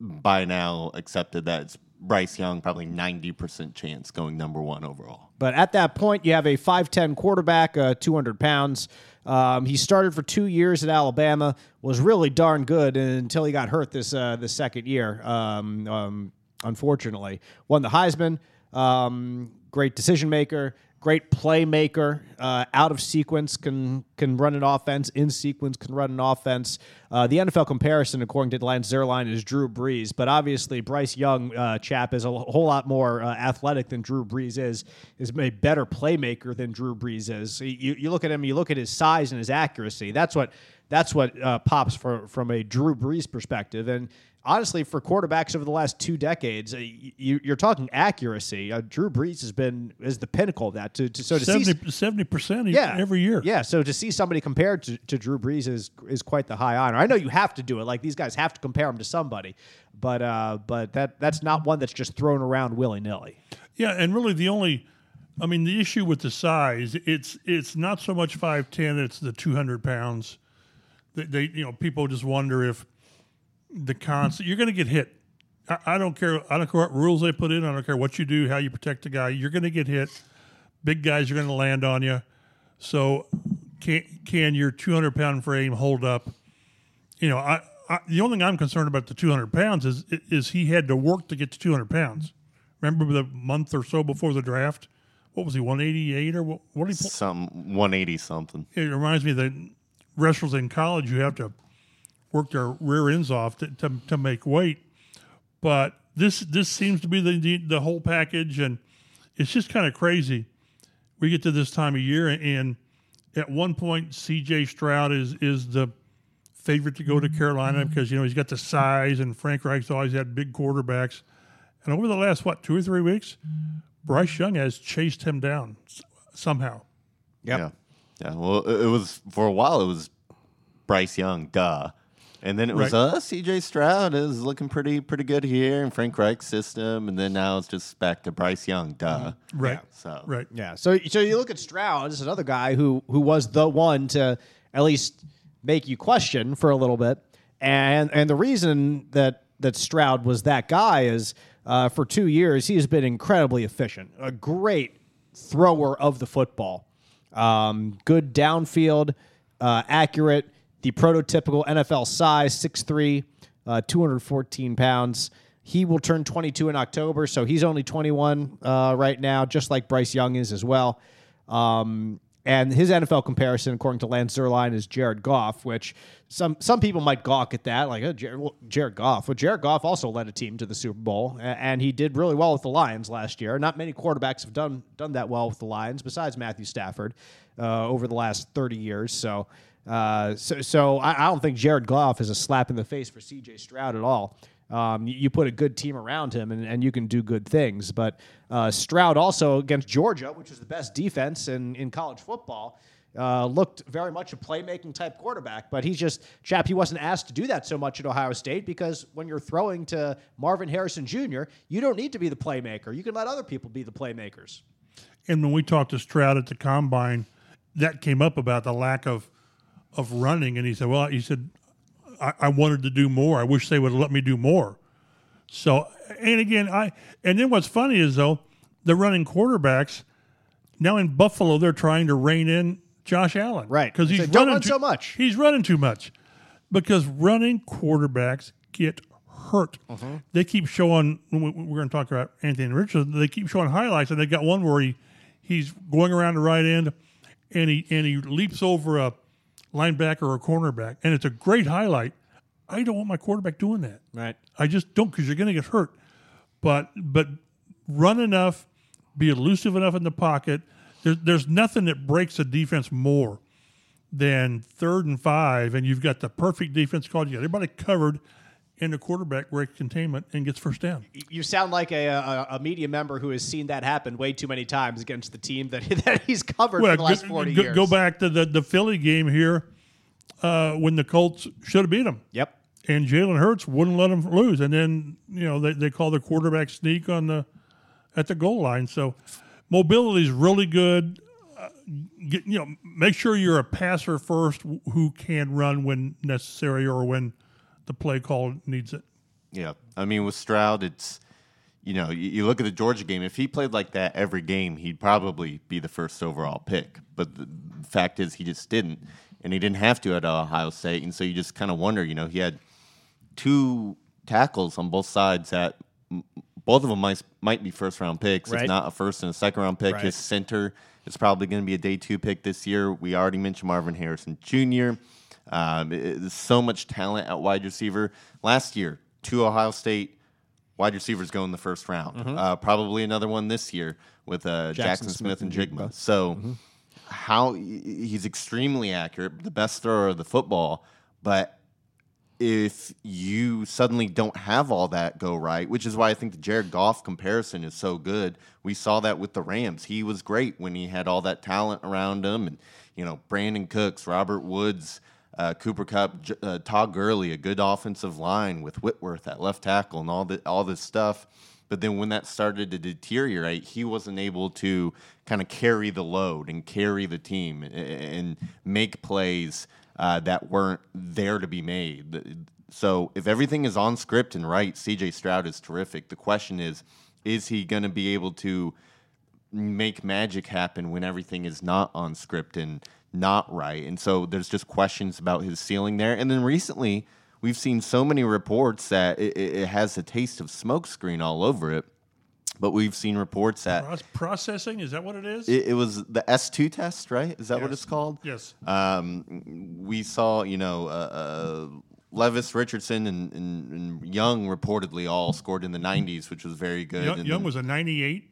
by now accepted that it's Bryce Young probably 90% chance going number one overall. But at that point, you have a 5'10 quarterback, uh, 200 pounds. Um, he started for two years at Alabama, was really darn good until he got hurt this uh, this second year. Um, um, unfortunately, won the Heisman. Um, great decision maker, great playmaker. Uh, out of sequence can can run an offense. In sequence can run an offense. Uh, the NFL comparison, according to Lance Zierlein, is Drew Brees, but obviously Bryce Young, uh, chap, is a whole lot more uh, athletic than Drew Brees is. Is a better playmaker than Drew Brees is. You, you look at him, you look at his size and his accuracy. That's what that's what uh, pops for, from a Drew Brees perspective. And honestly, for quarterbacks over the last two decades, uh, you, you're talking accuracy. Uh, Drew Brees has been is the pinnacle of that. To, to so to see 70 percent yeah, every year. Yeah, so to see somebody compared to, to Drew Brees is is quite the high honor. I know you have to do it; like these guys have to compare him to somebody, but uh, but that that's not one that's just thrown around willy nilly. Yeah, and really the only, I mean, the issue with the size, it's it's not so much five ten, it's the two hundred pounds. They, they, you know, people just wonder if the constant you're going to get hit. I, I don't care. I don't care what rules they put in. I don't care what you do, how you protect the guy. You're going to get hit. Big guys are going to land on you. So, can can your 200 pound frame hold up? You know, I, I the only thing I'm concerned about the 200 pounds is is he had to work to get to 200 pounds. Remember the month or so before the draft? What was he, 188 or what? What did he? pull? Some 180 something. It reminds me that wrestlers in college you have to work their rear ends off to, to, to make weight. But this this seems to be the the, the whole package, and it's just kind of crazy. We get to this time of year, and at one point, C.J. Stroud is is the favorite to go to Carolina mm-hmm. because you know he's got the size, and Frank Reich's always had big quarterbacks. And over the last what two or three weeks, Bryce Young has chased him down somehow. Yep. Yeah. Yeah. Well, it it was for a while. It was Bryce Young, duh, and then it was Right. uh C.J. Stroud is looking pretty pretty good here in Frank Reich's system, and then now it's just back to Bryce Young, duh. Right. So Right. Yeah. So so you look at Stroud, this is another guy who who was the one to at least make you question for a little bit. And and the reason that that Stroud was that guy is uh, for two years he has been incredibly efficient, a great thrower of the football, um, good downfield, uh, accurate, the prototypical NFL size, 6'3", uh, 214 pounds. He will turn 22 in October, so he's only 21 uh, right now, just like Bryce Young is as well. Um, and his NFL comparison, according to Lance Zierlein, is Jared Goff, which some some people might gawk at that, like oh, Jared, well, Jared Goff. Well, Jared Goff also led a team to the Super Bowl, and he did really well with the Lions last year. Not many quarterbacks have done done that well with the Lions, besides Matthew Stafford, uh, over the last 30 years. So, uh, so, so I, I don't think Jared Goff is a slap in the face for C.J. Stroud at all. Um, you, put a good team around him, and, and you can do good things. But uh, Stroud also against Georgia, which was the best defense in, in college football, uh, looked very much a playmaking type quarterback. But he's just chap. He wasn't asked to do that so much at Ohio State because when you're throwing to Marvin Harrison Jr., you don't need to be the playmaker. You can let other people be the playmakers. And when we talked to Stroud at the combine, that came up about the lack of of running, and he said, "Well, he said I, I wanted to do more. I wish they would have let me do more." So, and again, I and then what's funny is though the running quarterbacks now in Buffalo they're trying to rein in Josh Allen, Right. Because he's say, "Don't running run too, so much." He's running too much because running quarterbacks get hurt. Mm-hmm. They keep showing. we- We're going to talk about Anthony Richardson. They keep showing highlights, and they got one where he he's going around the right end, and he and he leaps over a linebacker or cornerback, and it's a great highlight. I don't want my quarterback doing that. Right. I just don't because you're going to get hurt. But but run enough, be elusive enough in the pocket. There's there's nothing that breaks a defense more than third and five, and you've got the perfect defense called. You got everybody covered, and the quarterback breaks containment and gets first down. You sound like a, a, a media member who has seen that happen way too many times against the team that, that he's covered for the last go, 40 go- years. go back to the, the Philly game here uh, when the Colts should have beat them. Yep. and Jalen Hurts wouldn't let them lose. And then you know they, they call the quarterback sneak on the at the goal line. So mobility is really good. Uh, get, you know, make sure you're a passer first who can run when necessary or when the play call needs it. Yeah, I mean with Stroud, it's you know you, you look at the Georgia game. If he played like that every game, he'd probably be the first overall pick. But the fact is, he just didn't, and he didn't have to at Ohio State. And so you just kind of wonder. You know, he had two tackles on both sides that both of them might might be first round picks, Right. if not a first and a second round pick. Right. His center is probably going to be a day two pick this year. We already mentioned Marvin Harrison Jr. Um, it- there's so much talent at wide receiver. Last year, two Ohio State wide receivers go in the first round. Uh, probably another one this year with uh, Jaxon Smith-Njigba. So, how he's extremely accurate, the best thrower of the football, but if you suddenly don't have all that go right, which is why I think the Jared Goff comparison is so good. We saw that with the Rams. He was great when he had all that talent around him, and you know Brandin Cooks, Robert Woods, uh, Cooper Kupp, uh, Todd Gurley, a good offensive line with Whitworth at left tackle, and all the all this stuff. But then when that started to deteriorate, he wasn't able to kind of carry the load and carry the team and, and make plays uh, that weren't there to be made. So if everything is on script and right, CJ Stroud is terrific. The question is, is he going to be able to make magic happen when everything is not on script and not right? And so there's just questions about his ceiling there. And then recently, we've seen so many reports that it, it has a taste of smokescreen all over it. But we've seen reports that Proce- Processing is that what it is? it, it was the S2 test, right? Is that what it's called? yes. Um, we saw, you know, uh, uh, Levis, Richardson, and, and, and Young reportedly all scored in the 90s, which was very good. Young, Young was a 98.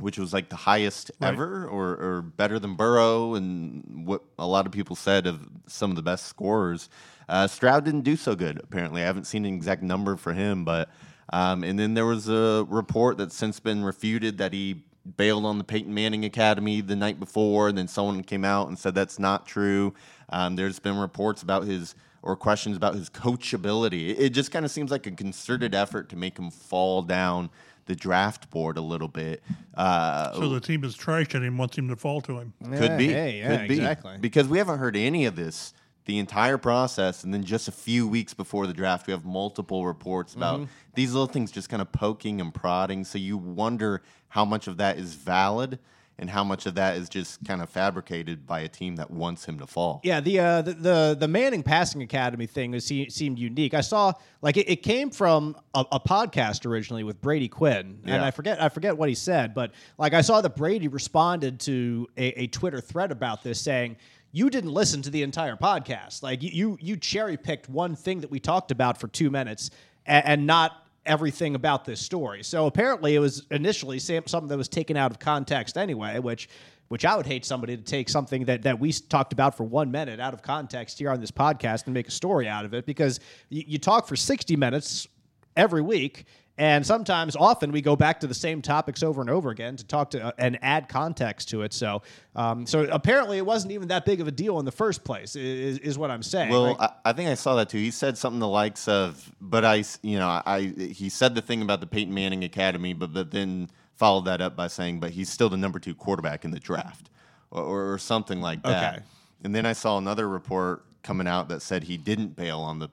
Which was like the highest ever, or, or better than Burrow, and what a lot of people said of some of the best scorers. Uh, Stroud didn't do so good. Apparently, I haven't seen an exact number for him, but um, and then there was a report that's since been refuted that he bailed on the Peyton Manning Academy the night before, and then someone came out and said that's not true. Um, there's been reports about his or questions about his coachability. It, it just kind of seems like a concerted effort to make him fall down the draft board a little bit. Uh, So the team is trashing him, wants him to fall to him. could be. hey, yeah, could be. exactly. Because we haven't heard any of this the entire process, and then just a few weeks before the draft, we have multiple reports about Mm-hmm. these little things just kind of poking and prodding. So you wonder how much of that is valid and how much of that is just kind of fabricated by a team that wants him to fall. Yeah, the uh, the, the the Manning Passing Academy thing was, se- seemed unique. I saw like it, it came from a, a podcast originally with Brady Quinn, and Yeah. I forget I forget what he said, but like I saw that Brady responded to a, a Twitter thread about this, saying. You didn't listen to the entire podcast. Like you, you, you cherry picked one thing that we talked about for two minutes, and, and not everything about this story. So apparently, it was initially something that was taken out of context anyway, which which I would hate somebody to take something that, that we talked about for one minute out of context here on this podcast and make a story out of it because you, you talk for 60 minutes every week. And sometimes, often, we go back to the same topics over and over again to talk to uh, and add context to it. So, um, so apparently, it wasn't even that big of a deal in the first place. Is, is what I'm saying. Well, Like, I, I think I saw that too. He said something the likes of, but I, you know, I he said the thing about the Peyton Manning Academy, but, but then followed that up by saying, but he's still the number two quarterback in the draft, or, or something like that. Okay. And then I saw another report coming out that said he didn't bail on the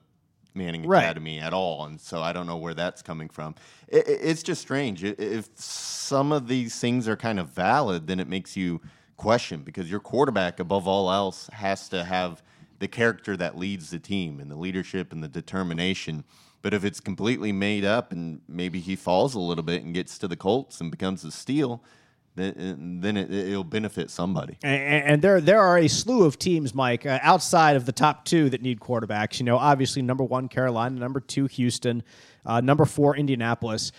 Manning Right. Academy at all, and so I don't know where that's coming from. It, it- it's just strange. If some of these things are kind of valid, then it makes you question because your quarterback, above all else, has to have the character that leads the team and the leadership and the determination. But if it's completely made up and maybe he falls a little bit and gets to the Colts and becomes a steal, then then it, it'll benefit somebody. And, and there there are a slew of teams, Mike, uh, outside of the top two that need quarterbacks. You know, obviously number one Carolina, number two Houston, uh, number four Indianapolis.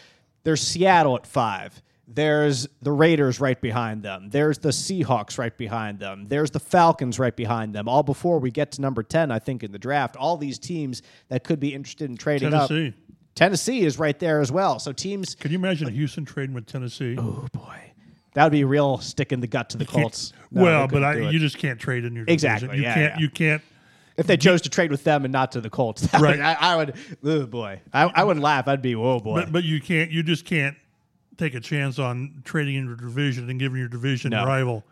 There's Seattle at five. There's the Raiders right behind them. There's the Seahawks right behind them. There's the Falcons right behind them. All before we get to number ten, I think in the draft. All these teams that could be interested in trading Tennessee. up. Tennessee is right there as well. So teams, Can you imagine Houston trading with Tennessee? oh boy, that would be a real stick in the gut to the Colts. No, well, but I, you just can't trade in your division. Exactly. You yeah, can't. yeah. You can't. if they chose to trade with them and not to the Colts, Right. would, I, I would. Oh boy, I, I wouldn't laugh. I'd be oh boy. But but you can't. You just can't take a chance on trading in your division and giving your division No. rival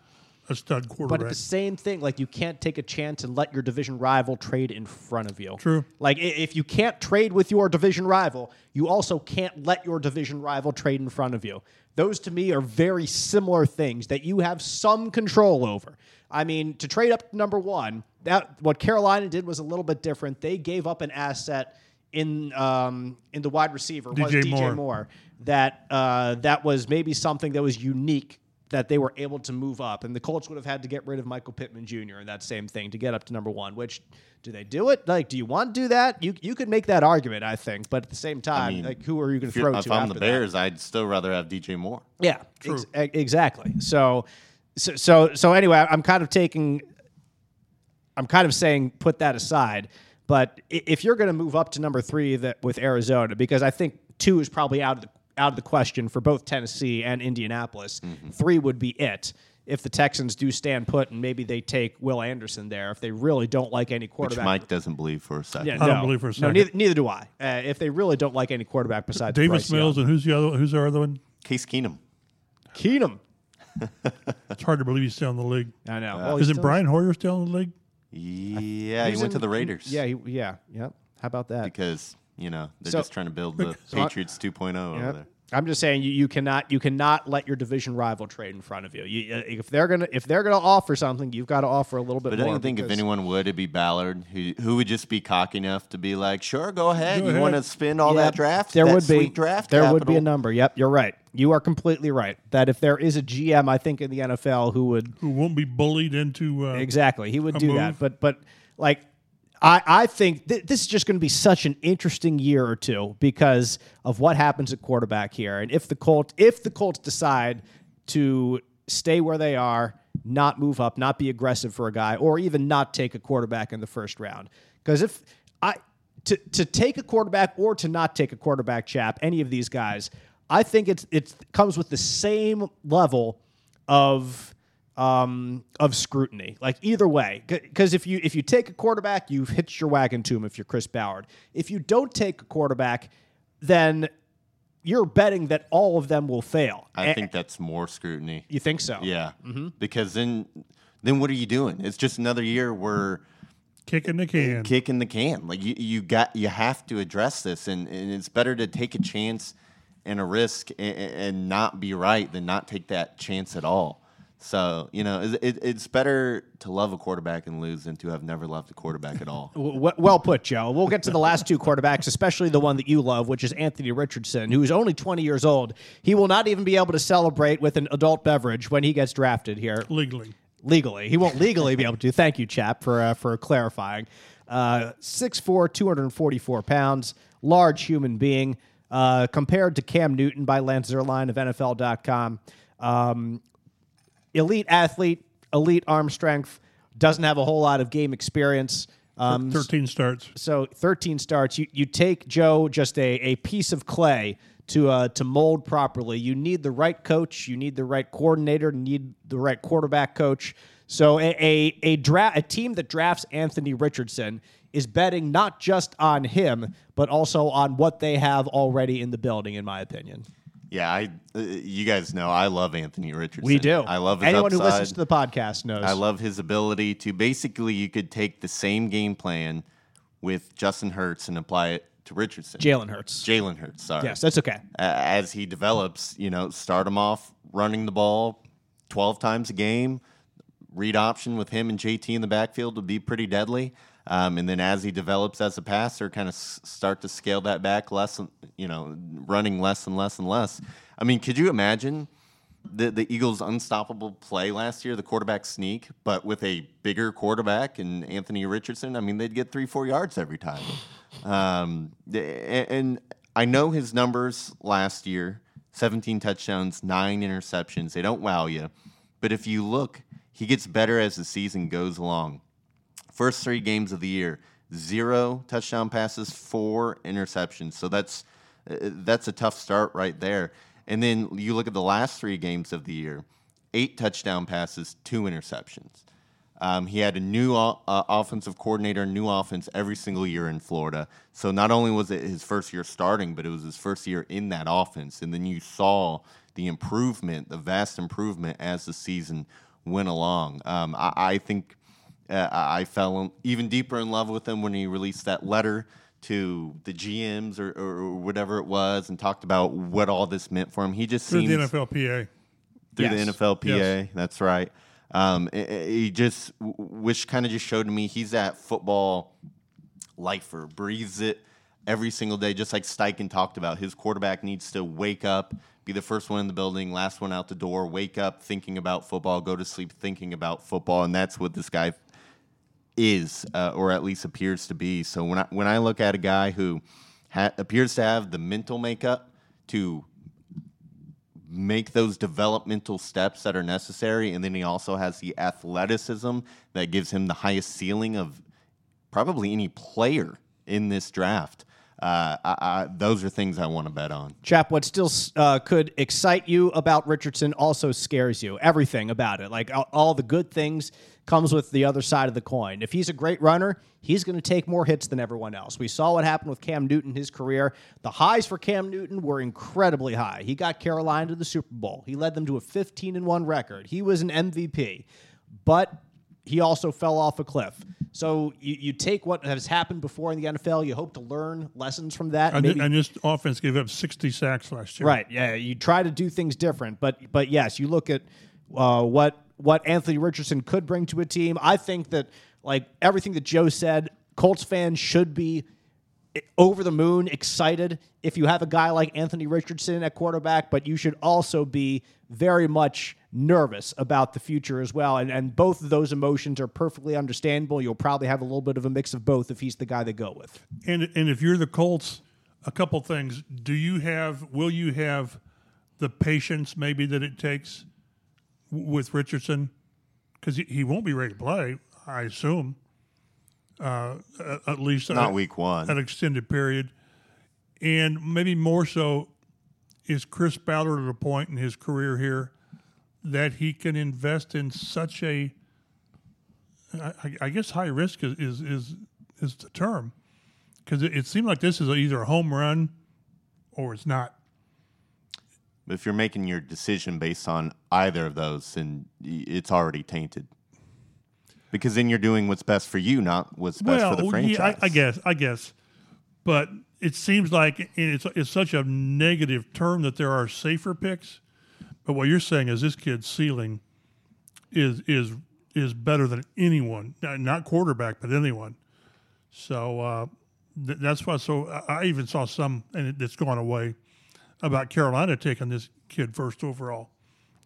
a stud But quarterback. it's the same thing. Like you can't take a chance and let your division rival trade in front of you. True. Like if you can't trade with your division rival, you also can't let your division rival trade in front of you. Those to me are very similar things that you have some control over. I mean, to trade up to number one, that what Carolina did was a little bit different. They gave up an asset in um, in the wide receiver was DJ DJ Moore. Moore. That uh, that was maybe something that was unique that they were able to move up. And the Colts would have had to get rid of Michael Pittman Jr. and that same thing to get up to number one. Which do they do it? Like, do you want to do that? You you could make that argument, I think. But at the same time, mean, like, who are you going to you're- throw if to I'm after the that? Bears, I'd still rather have DJ Moore. Yeah, ex- exactly. So, so, so, so anyway, I'm kind of taking, I'm kind of saying put that aside. But if you're going to move up to number three that with Arizona, because I think two is probably out of the out of the question for both Tennessee and Indianapolis, three would be it. If the Texans do stand put and maybe they take Will Anderson there, if they really don't like any Which quarterback, Mike doesn't believe for a second. yeah, I don't no. believe for a No, second. neither, neither do I. Uh, if they really don't like any quarterback besides Davis Bryce Mills Young. and who's the other? Who's the other one? Case Keenum. Keenum. It's hard to believe he's still in the league. I know. Well, Isn't still- Brian Hoyer still in the league? Yeah, he He's went to the Raiders. Yeah, he, yeah, yep. How about that? because you know they're So- just trying to build the So I- Patriots 2.0 over there. I'm just saying you, you cannot you cannot let your division rival trade in front of you. you. uh, If they're gonna if they're gonna offer something, you've got to offer a little bit But more. I don't think if anyone would, it'd be Ballard, who who would just be cocky enough to be like, "Sure, go ahead. Go you want to spend all Yep, that draft? there that would be sweet draft. there would be a number. Yep, you're right. You are completely right. That if there is a GM, I think in the NFL who would Who won't be bullied into? Uh, exactly he would do move. that. But but like I, I think th- this is just going to be such an interesting year or two because of what happens at quarterback here, and if the Colts if the Colts decide to stay where they are, not move up, not be aggressive for a guy, or even not take a quarterback in the first round, because if I to to take a quarterback or to not take a quarterback, chap, any of these guys, I think it's it comes with the same level of um, of scrutiny. Like either way, because if you if you take a quarterback, you've hitched your wagon to him. If you're Chris Ballard, if you don't take a quarterback, then you're betting that all of them will fail. I think that's more scrutiny. you think so. Yeah, because then then what are you doing? It's just another year where Kicking the can. kicking the can. Like you, you got you have to address this, and, and it's better to take a chance and a risk and, and not be right than not take that chance at all. So you know, it, it, it's better to love a quarterback and lose than to have never loved a quarterback at all. W- well put, Joe. We'll get to the last two quarterbacks, especially the one that you love, which is Anthony Richardson, who's only 20 years old. He will not even be able to celebrate with an adult beverage when he gets drafted here legally. legally. He won't legally be able to. Thank you, chap, for uh, for clarifying. Uh, 6'4", 244 pounds, large human being. Uh, compared to Cam Newton by Lance Zierlein of NFL.com. Um, elite athlete, elite arm strength, doesn't have a whole lot of game experience. Um, 13 starts. so 13 starts. You you take Joe just a, a piece of clay to uh, to mold properly. You need the right coach. You need the right coordinator. You need the right quarterback coach. So a a a, dra- a team that drafts Anthony Richardson is betting not just on him, but also on what they have already in the building. In my opinion, Yeah, I uh, you guys know I love Anthony Richardson. we do. I love his anyone upside. who listens to the podcast knows. I love his ability to basically you could take the same game plan with Justin Hurts and apply it to Richardson. Jalen Hurts. Jalen Hurts, sorry. yes, that's okay. A- as he develops, you know, start him off running the ball 12 times a game. Read option with him and JT in the backfield would be pretty deadly. Um, and then as he develops as a passer, kind of s- start to scale that back less, you know, running less and less and less. I mean, could you imagine the, the Eagles' unstoppable play last year, the quarterback sneak, but with a bigger quarterback and Anthony Richardson? I mean, they'd get three, four yards every time. Um, and I know his numbers last year 17 touchdowns, nine interceptions. They don't wow you. But if you look, he gets better as the season goes along. First three games of the year, zero touchdown passes, four interceptions. So that's uh, that's a tough start right there. And then you look at the last three games of the year, eight touchdown passes, two interceptions. Um, he had a new uh, offensive coordinator, new offense every single year in Florida. So not only was it his first year starting, but it was his first year in that offense. And then you saw the improvement, the vast improvement as the season went along. Um, I, I think uh, I I fell even deeper in love with him when he released that letter to the GMs or, or, or whatever it was and talked about what all this meant for him. He just Through seems the NFLPA. through Yes. the NFLPA. Yes. That's right. Um, i- i- he just, which kind of just showed me he's that football lifer, breathes it every single day, just like Steichen talked about. His quarterback needs to wake up, be the first one in the building, last one out the door, wake up thinking about football, go to sleep thinking about football, and that's what this guy is, uh, or at least appears to be. So when I when I look at a guy who ha- appears to have the mental makeup to make those developmental steps that are necessary, and then he also has the athleticism that gives him the highest ceiling of probably any player in this draft. Uh, I, I, those are things I want to bet on. Chap, what still uh, could excite you about Richardson also scares you. Everything about it, like all, all the good things, comes with the other side of the coin. If he's a great runner, he's going to take more hits than everyone else. We saw what happened with Cam Newton, his career. The highs for Cam Newton were incredibly high. He got Carolina to the Super Bowl. He led them to a 15 and one record. He was an MVP, but he also fell off a cliff. So you, you take what has happened before in the NFL. You hope to learn lessons from that. And, maybe- and this offense gave up 60 sacks last year. Right. Yeah. You try to do things different, but but yes, you look at uh, what what Anthony Richardson could bring to a team. I think that like everything that Joe said, Colts fans should be over the moon excited if you have a guy like Anthony Richardson at quarterback, but you should also be very much nervous about the future as well. And, and both of those emotions are perfectly understandable. You'll probably have a little bit of a mix of both if he's the guy they go with. And and if you're the Colts, a couple things. Do you have? Will you have the patience maybe that it takes with Richardson? Because he, he won't be ready to play, I assume. Uh, at- least Not a- week one. an extended period, and maybe more so is Chris Ballard at a point in his career here that he can invest in such a, I, I- I guess high risk is is is, is the term, because it, it seemed like this is either a home run or it's not. If you're making your decision based on either of those, then it's already tainted. Because then you're doing what's best for you, not what's best for the franchise. yeah, I, I guess, I guess, but it seems like it's it's such a negative term that there are safer picks. But what you're saying is this kid's ceiling is is is better than anyone, not- not quarterback, but anyone. So uh, th- that's why. So I I even saw some, and it, it's gone away, about Carolina taking this kid first overall,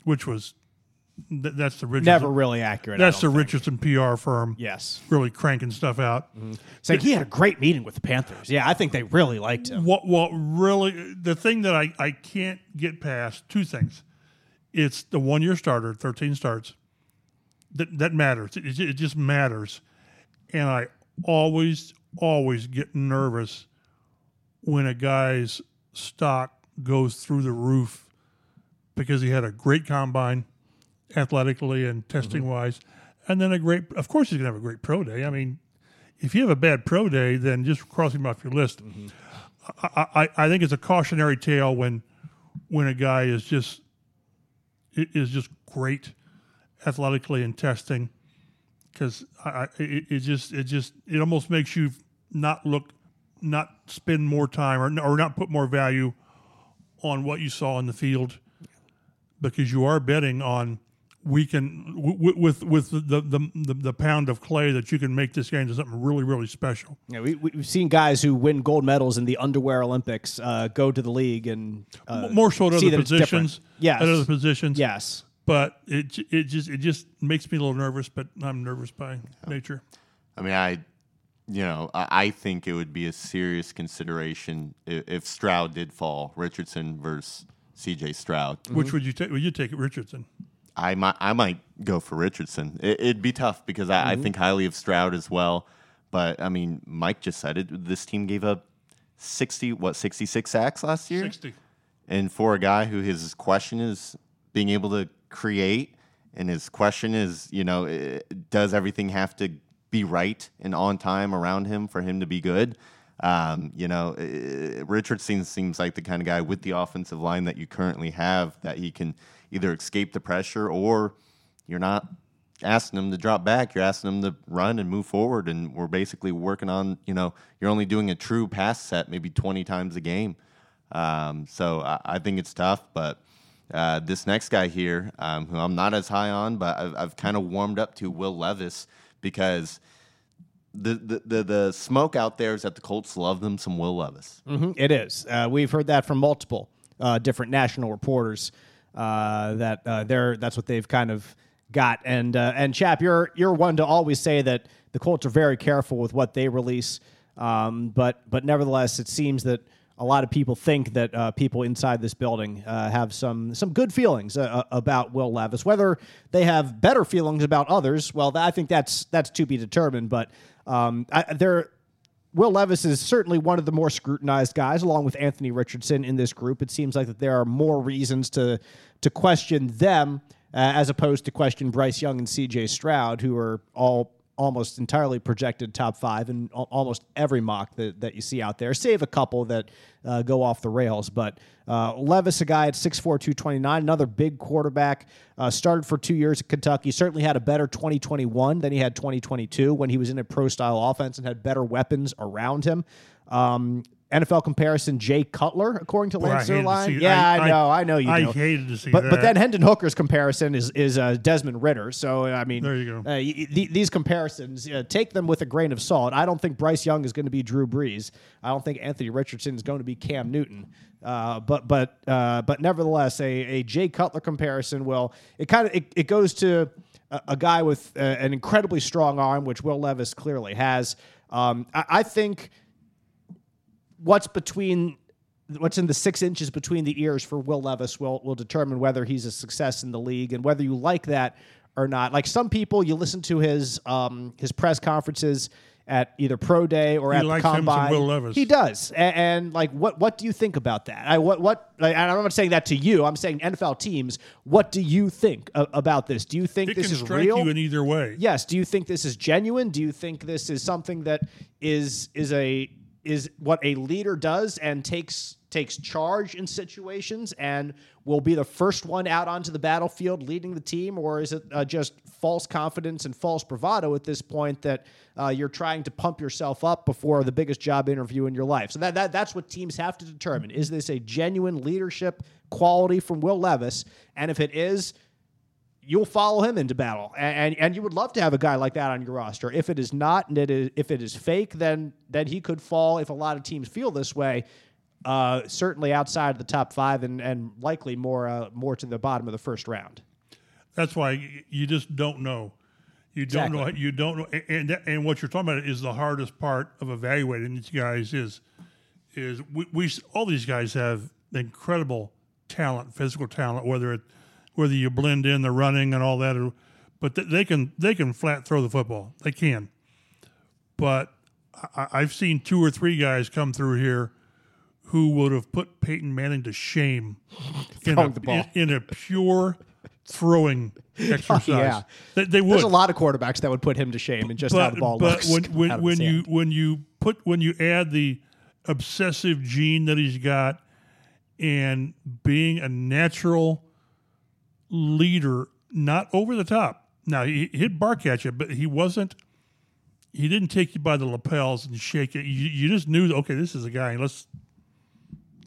which was th- that's the Richardson, Never really accurate. That's the think. Richardson PR firm Yes. really cranking stuff out. Mm-hmm. It's like he had a great meeting with the Panthers. Yeah, I think they really liked him. What what really the thing that I, I can't get past two things. It's the one year starter, thirteen starts. That that matters. It, it just matters, and I always always get nervous when a guy's stock goes through the roof because he had a great combine, athletically and mm-hmm. testing wise, and then a great. Of course, he's gonna have a great pro day. I mean, if you have a bad pro day, then just cross him off your list. Mm-hmm. I, I, I think it's a cautionary tale when when a guy is just is just great athletically and testing because I, I it, it just it just it almost makes you not look not spend more time or or not put more value on what you saw in the field because you are betting on we can w- w- with with the, the the the pound of clay that you can make this game into something really really special. Yeah, we, we- we've seen guys who win gold medals in the underwear Olympics uh, go to the league and uh, more so at see other that it's different. positions. Yes. at other positions. Yes. but it it just it just makes me a little nervous. But I'm nervous by nature. I mean, I, you know, I, think it would be a serious consideration if, if Stroud did fall, Richardson versus C.J. Stroud. Which would you take? Would you take Richardson? I might, I might go for Richardson. It, it'd be tough because I, I mm-hmm. think highly of Stroud as well. But I mean, Mike just said it. This team gave up sixty, what, sixty-six sacks last year. Sixty. And for a guy who his question is being able to create, and his question is, you know, does everything have to be right and on time around him for him to be good? Um, you know, Richardson seems like the kind of guy with the offensive line that you currently have that he can either escape the pressure or you're not asking him to drop back. You're asking him to run and move forward. And we're basically working on, you know, you're only doing a true pass set maybe 20 times a game. Um, so I, I think it's tough. But uh, this next guy here, um, who I'm not as high on, but I've, I've kind of warmed up to Will Levis because the, the, the, the smoke out there is that the Colts love them some Will Levis. Mhm, It is. Uh, we've heard that from multiple uh, different national reporters. Uh, that uh, they're that's what they've kind of got. And uh, and Chap, you're you're one to always say that the Colts are very careful with what they release. Um, but but nevertheless, it seems that a lot of people think that uh, people inside this building uh, have some some good feelings uh, about Will Levis. Whether they have better feelings about others, well, I think that's that's to be determined. But um, there Will Levis is certainly one of the more scrutinized guys, along with Anthony Richardson in this group. It seems like that there are more reasons to to question them uh, as opposed to question Bryce Young and C.J. Stroud, who are all almost entirely projected top five in almost every mock that, that you see out there, save a couple that uh, go off the rails. But uh, Levis, a guy at 6'4", 229, another big quarterback, uh, started for two years at Kentucky, certainly had a better 2021 than he had 2022 when he was in a pro-style offense and had better weapons around him. Um, NFL comparison Jay Cutler, according to Lance to see- Yeah, I, I- know, I know you I do. hated to see but, that. But then Hendon Hooker's comparison is is uh, Desmond Ridder. So I mean, There you go. Uh, y- y- th- these comparisons, uh, take them with a grain of salt. I don't think Bryce Young is going to be Drew Brees. I don't think Anthony Richardson is going to be Cam Newton. Uh, but but uh, but nevertheless, a, a Jay Cutler comparison will it kind of it, it goes to a, a guy with uh, an incredibly strong arm, which Will Levis clearly has. Um, I, I think what's between what's in the six inches between the ears for Will Levis will will determine whether he's a success in the league and whether you like that or not. Like some people, you listen to his um, his press conferences at either pro day or He at the likes him some combine. Will Levis. He does, and, and like what what do you think about that? I what what like, I'm not saying that to you. I'm saying NFL teams. What do you think a- about this? Do you think it this is real? you in either way. Yes. Do you think this is genuine? Do you think this is something that is is a is what a leader does and takes takes charge in situations and will be the first one out onto the battlefield leading the team, or is it uh, just false confidence and false bravado at this point that uh, you're trying to pump yourself up before the biggest job interview in your life? So that, that that's what teams have to determine: is this a genuine leadership quality from Will Levis? And if it is, you'll follow him into battle, and, and and you would love to have a guy like that on your roster. If it is not, and it is, if it is fake, then then he could fall. If a lot of teams feel this way, uh, certainly outside of the top five, and and likely more uh, more to the bottom of the first round. That's why you just don't know. You don't know. You don't know. And that- and what you're talking about is the hardest part of evaluating these guys is is we, we all these guys have incredible talent, physical talent, whether it whether you blend in the running and all that, but th- they can they can flat throw the football. They can. But I, I've seen two or three guys come through here who would have put Peyton Manning to shame in a, the ball. in, in a pure throwing exercise. yeah. They, they would. There's a lot of quarterbacks that would put him to shame in just how the ball but looks. when when, when you when you put when you add the obsessive gene that he's got and being a natural leader, not over the top. Now he, he'd bark at you, but he wasn't. He didn't take you by the lapels and shake it. You, you just knew, okay, this is a guy. Let's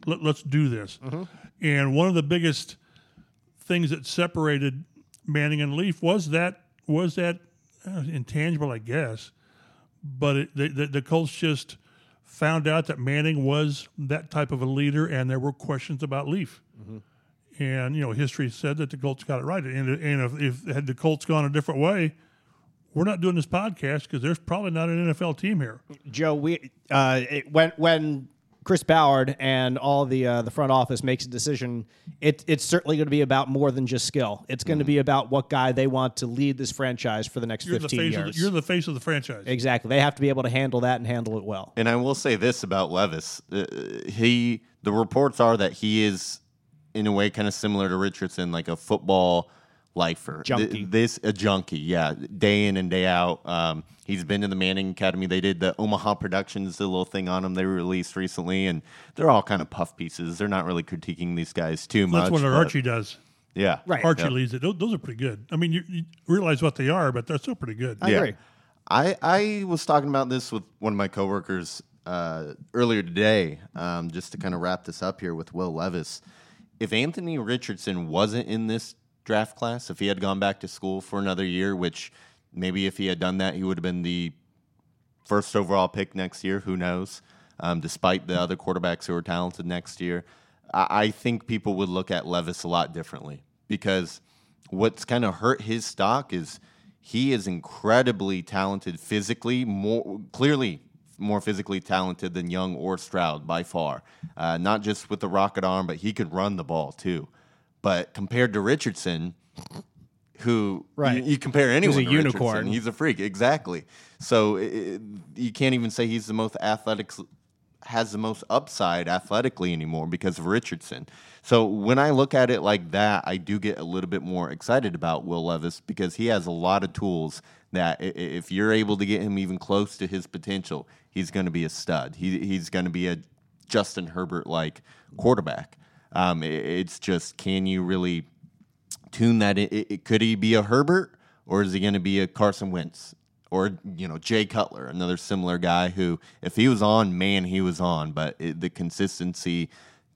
let, let's do this. Mm-hmm. And one of the biggest things that separated Manning and Leaf was that was that uh, intangible, I guess. But it, the, the the Colts just found out that Manning was that type of a leader, and there were questions about Leaf. And you know, history said that the Colts got it right. And, and if, if had the Colts gone a different way, we're not doing this podcast because there's probably not an NFL team here. Joe, we uh, it, when when Chris Ballard and all the uh, the front office makes a decision, it, it's certainly going to be about more than just skill. It's going to be about what guy they want to lead this franchise for the next You're 15 face. years. The, you're the face of the franchise. exactly. They have to be able to handle that and handle it well. And I will say this about Levis: uh, he, the reports are that he is, in a way, kind of similar to Richardson, like a football lifer. Junkie. Th- this a junkie, yeah, day in and day out. Um, he's been in the Manning Academy. They did the Omaha Productions, the little thing on him they released recently, and they're all kind of puff pieces. They're not really critiquing these guys too much. That's what but- Archie does. Yeah, Right. Archie Yep. leads it. Those, those are pretty good. I mean, you, you realize what they are, but they're still pretty good. I Yeah. agree. I, I was talking about this with one of my coworkers uh, earlier today, um, just to kind of wrap this up here with Will Levis. If Anthony Richardson wasn't in this draft class, if he had gone back to school for another year, which maybe if he had done that, he would have been the first overall pick next year. Who knows? Um, despite the other quarterbacks who are talented next year, I, I think people would look at Levis a lot differently because what's kind of hurt his stock is he is incredibly talented physically, more clearly more physically talented than Young or Stroud by far. Uh, not just with the rocket arm, but he could run the ball too. But compared to Richardson, who Right. you, you compare anyone he's a to unicorn. Richardson, he's a freak, exactly. So i i you can't even say he's the most athletic, has the most upside athletically anymore because of Richardson. So when I look at it like that, I do get a little bit more excited about Will Levis because he has a lot of tools that if you're able to get him even close to his potential, he's going to be a stud. He, he's going to be a Justin Herbert like quarterback. Um, it's just can you really tune that? i i could he be a Herbert or is he going to be a Carson Wentz? or you know Jay Cutler, another similar guy who, if he was on, man, he was on, but it, the consistency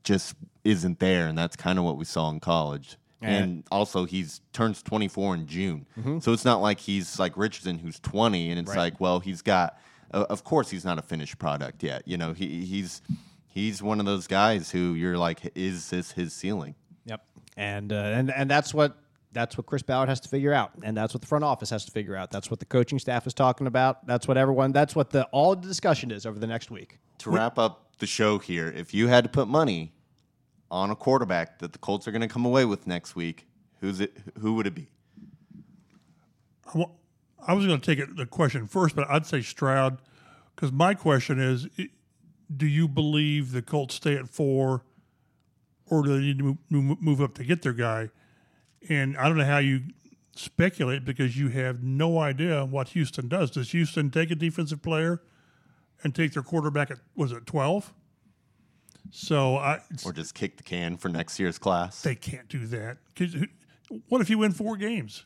just isn't there, and that's kind of what we saw in college. And also, he's turns 24 in June, so it's not like he's like Richardson, who's 20, and it's like, well, he's got. Uh, of course, he's not a finished product yet. You know, he he's he's one of those guys who you're like, is this his ceiling? Yep. And uh, and and that's what that's what Chris Ballard has to figure out, and that's what the front office has to figure out. That's what the coaching staff is talking about. That's what everyone. That's what the all the discussion is over the next week. To wrap up the show here, if you had to put money on a quarterback that the Colts are going to come away with next week, who's it? Who would it be? I was going to take it, the question first, but I'd say Stroud because my question is do you believe the Colts stay at four or do they need to move, move- up to get their guy? And I don't know how you speculate because you have no idea what Houston does. Does Houston take a defensive player and take their quarterback at, was it 12? So I, Or just kick the can for next year's class? they can't do that. what if you win four games?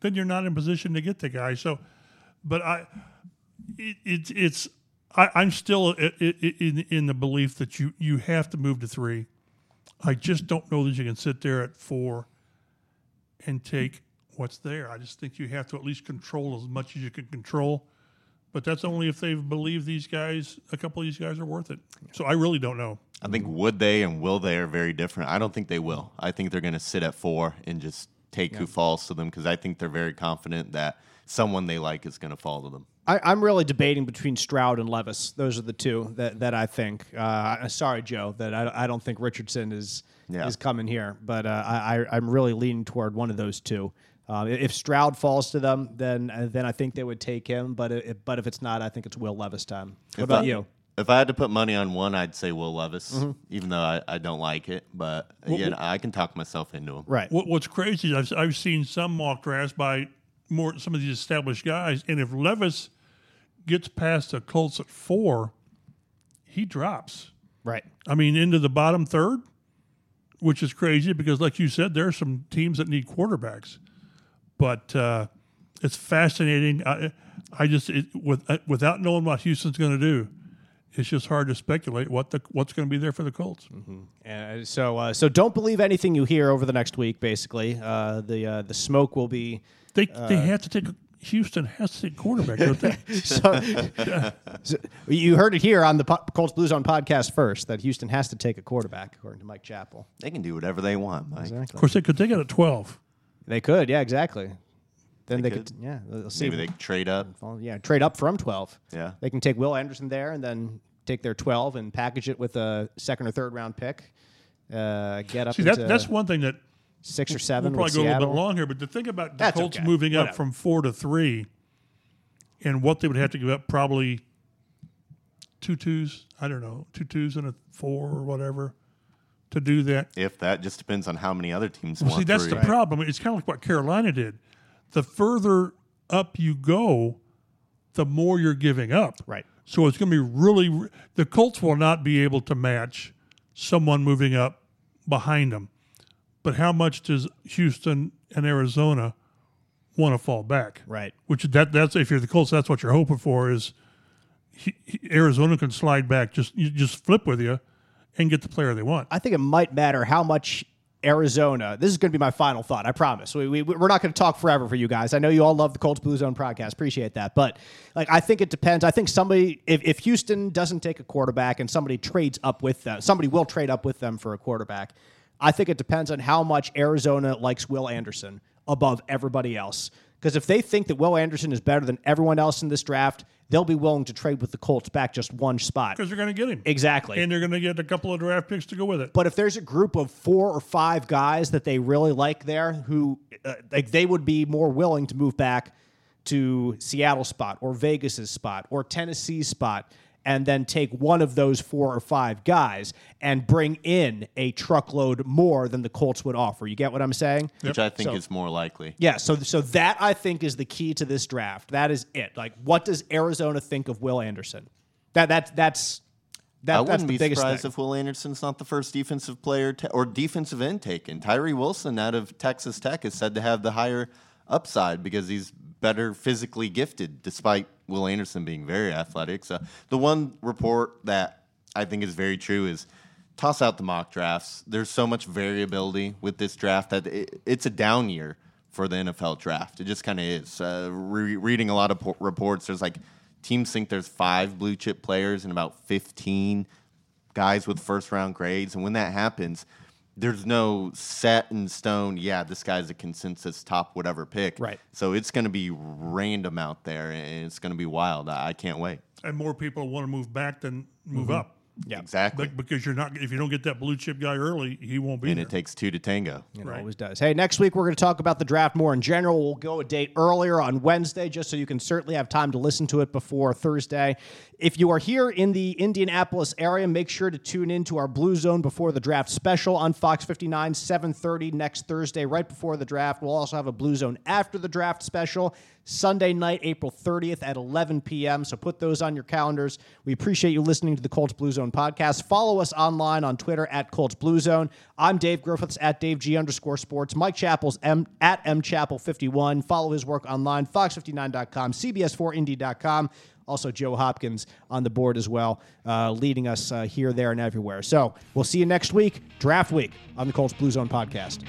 Then you're not in position to get the guy. So, but I, it, it, it's I, I'm still in in the belief that you you have to move to three. I just don't know that you can sit there at four and take what's there. I just think you have to at least control as much as you can control. But that's only if they believe these guys, a couple of these guys are worth it. So I really don't know. I think would they and will they are very different. I don't think they will. I think they're going to sit at four and just take who falls to them because I think they're very confident that someone they like is going to fall to them. I, I'm really debating between Stroud and Levis. Those are the two that, that I think. Uh, sorry, Joe, that I, I don't think Richardson is Yeah. is coming here, but uh, I, I'm really leaning toward one of those two. Uh, if Stroud falls to them, then uh, then I think they would take him. But if, but if it's not, I think it's Will Levis time. What If about I- you? If I had to put money on one, I'd say Will Levis, Mm-hmm. even though I, I don't like it. But again, I can talk myself into him. Right. What, what's crazy is I've, I've seen some mock drafts by more some of these established guys, and if Levis gets past the Colts at four, he drops. Right. I mean, into the bottom third, which is crazy because, like you said, there are some teams that need quarterbacks. But uh, it's fascinating. I, I just it, with, uh, without knowing what Houston's going to do, it's just hard to speculate what the what's going to be there for the Colts. Uh, so uh, so don't believe anything you hear over the next week. Basically, uh, the uh, the smoke will be. They they have to take Houston has to take quarterback, don't they? So, so you heard it here on the po- Colts Blue Zone podcast first that Houston has to take a quarterback, according to Mike Chappell. They can do whatever they want, Mike. Of course, they could take it at twelve. They could, yeah, exactly. Then they, They could. could. yeah, they'll see. Maybe they could trade up. Yeah, trade up from twelve. Yeah. they can take Will Anderson there and then take their twelve and package it with a second or third round pick. Uh, get up See, into that, that's one thing that six or we'll seven. probably with go a little bit long here. But the thing about the That's Colts okay. moving up from four to three, and what they would have to give up, probably two twos. I don't know, two twos and a four or whatever to do that. If that just depends on how many other teams Well, want see, that's three. the problem. It's kind of like what Carolina did. The further up you go, the more you're giving up. Right. So it's going to be really. The Colts will not be able to match someone moving up behind them. But how much does Houston and Arizona want to fall back? Right. Which that that's if you're the Colts, that's what you're hoping for is he, he- Arizona can slide back, just you just flip with you, and get the player they want. I think it might matter how much Arizona. This is going to be my final thought. I promise. We, we we're not going to talk forever for you guys. I know you all love the Colts Blue Zone podcast. Appreciate that, but like I think it depends. I think somebody if, if Houston doesn't take a quarterback and somebody trades up with them, somebody will trade up with them for a quarterback. I think it depends on how much Arizona likes Will Anderson above everybody else. Because if they think that Will Anderson is better than everyone else in this draft, they'll be willing to trade with the Colts back just one spot. Because they're going to get him. Exactly. And they're going to get a couple of draft picks to go with it. But if there's a group of four or five guys that they really like there, who uh, like they would be more willing to move back to Seattle spot or Vegas's spot or Tennessee's spot, and then take one of those four or five guys and bring in a truckload more than the Colts would offer. You get what I'm saying? which I think So- is more likely. Yeah, so so that I think is the key to this draft. That is it. Like, what does Arizona think of Will Anderson? That that that's that, I wouldn't the be biggest surprised thing. if Will Anderson's not the first defensive player ta- or defensive end taken. Tyree Wilson out of Texas Tech is said to have the higher upside because he's better physically gifted, despite Will Anderson being very athletic. So the one report that I think is very true is toss out the mock drafts. There's so much variability with this draft that it, it's a down year for the NFL draft. It just kind of is. Uh, re- reading a lot of po- reports, there's like teams think there's five blue chip players and about 15 guys with first round grades. And when that happens, there's no set in stone, yeah, this guy's a consensus top whatever pick. Right. So it's going to be random out there and it's going to be wild. I I can't wait. And more people want to move back than move mm-hmm. up. Yeah. Exactly. But because you're not, if you don't get that blue chip guy early, he won't be and there. it takes two to tango. It Right. always does. Hey, next week we're going to talk about the draft more in general. We'll go a date earlier on Wednesday just so you can certainly have time to listen to it before Thursday. If you are here in the Indianapolis area, make sure to tune in to our Blue Zone before the draft special on Fox 59, 7:30 next Thursday, right before the draft. We'll also have a Blue Zone after the draft special. Sunday night, April 30th at 11 p.m. So put those on your calendars. We appreciate you listening to the Colts Blue Zone podcast. Follow us online on Twitter at Colts Blue Zone. I'm Dave Griffiths at Dave G underscore sports. Mike Chappell's M, at mchappell51. Follow his work online, fox59.com, cbs4indy.com. Also, Joe Hopkins on the board as well, uh, leading us uh, here, there, and everywhere. So we'll see you next week, draft week, on the Colts Blue Zone podcast.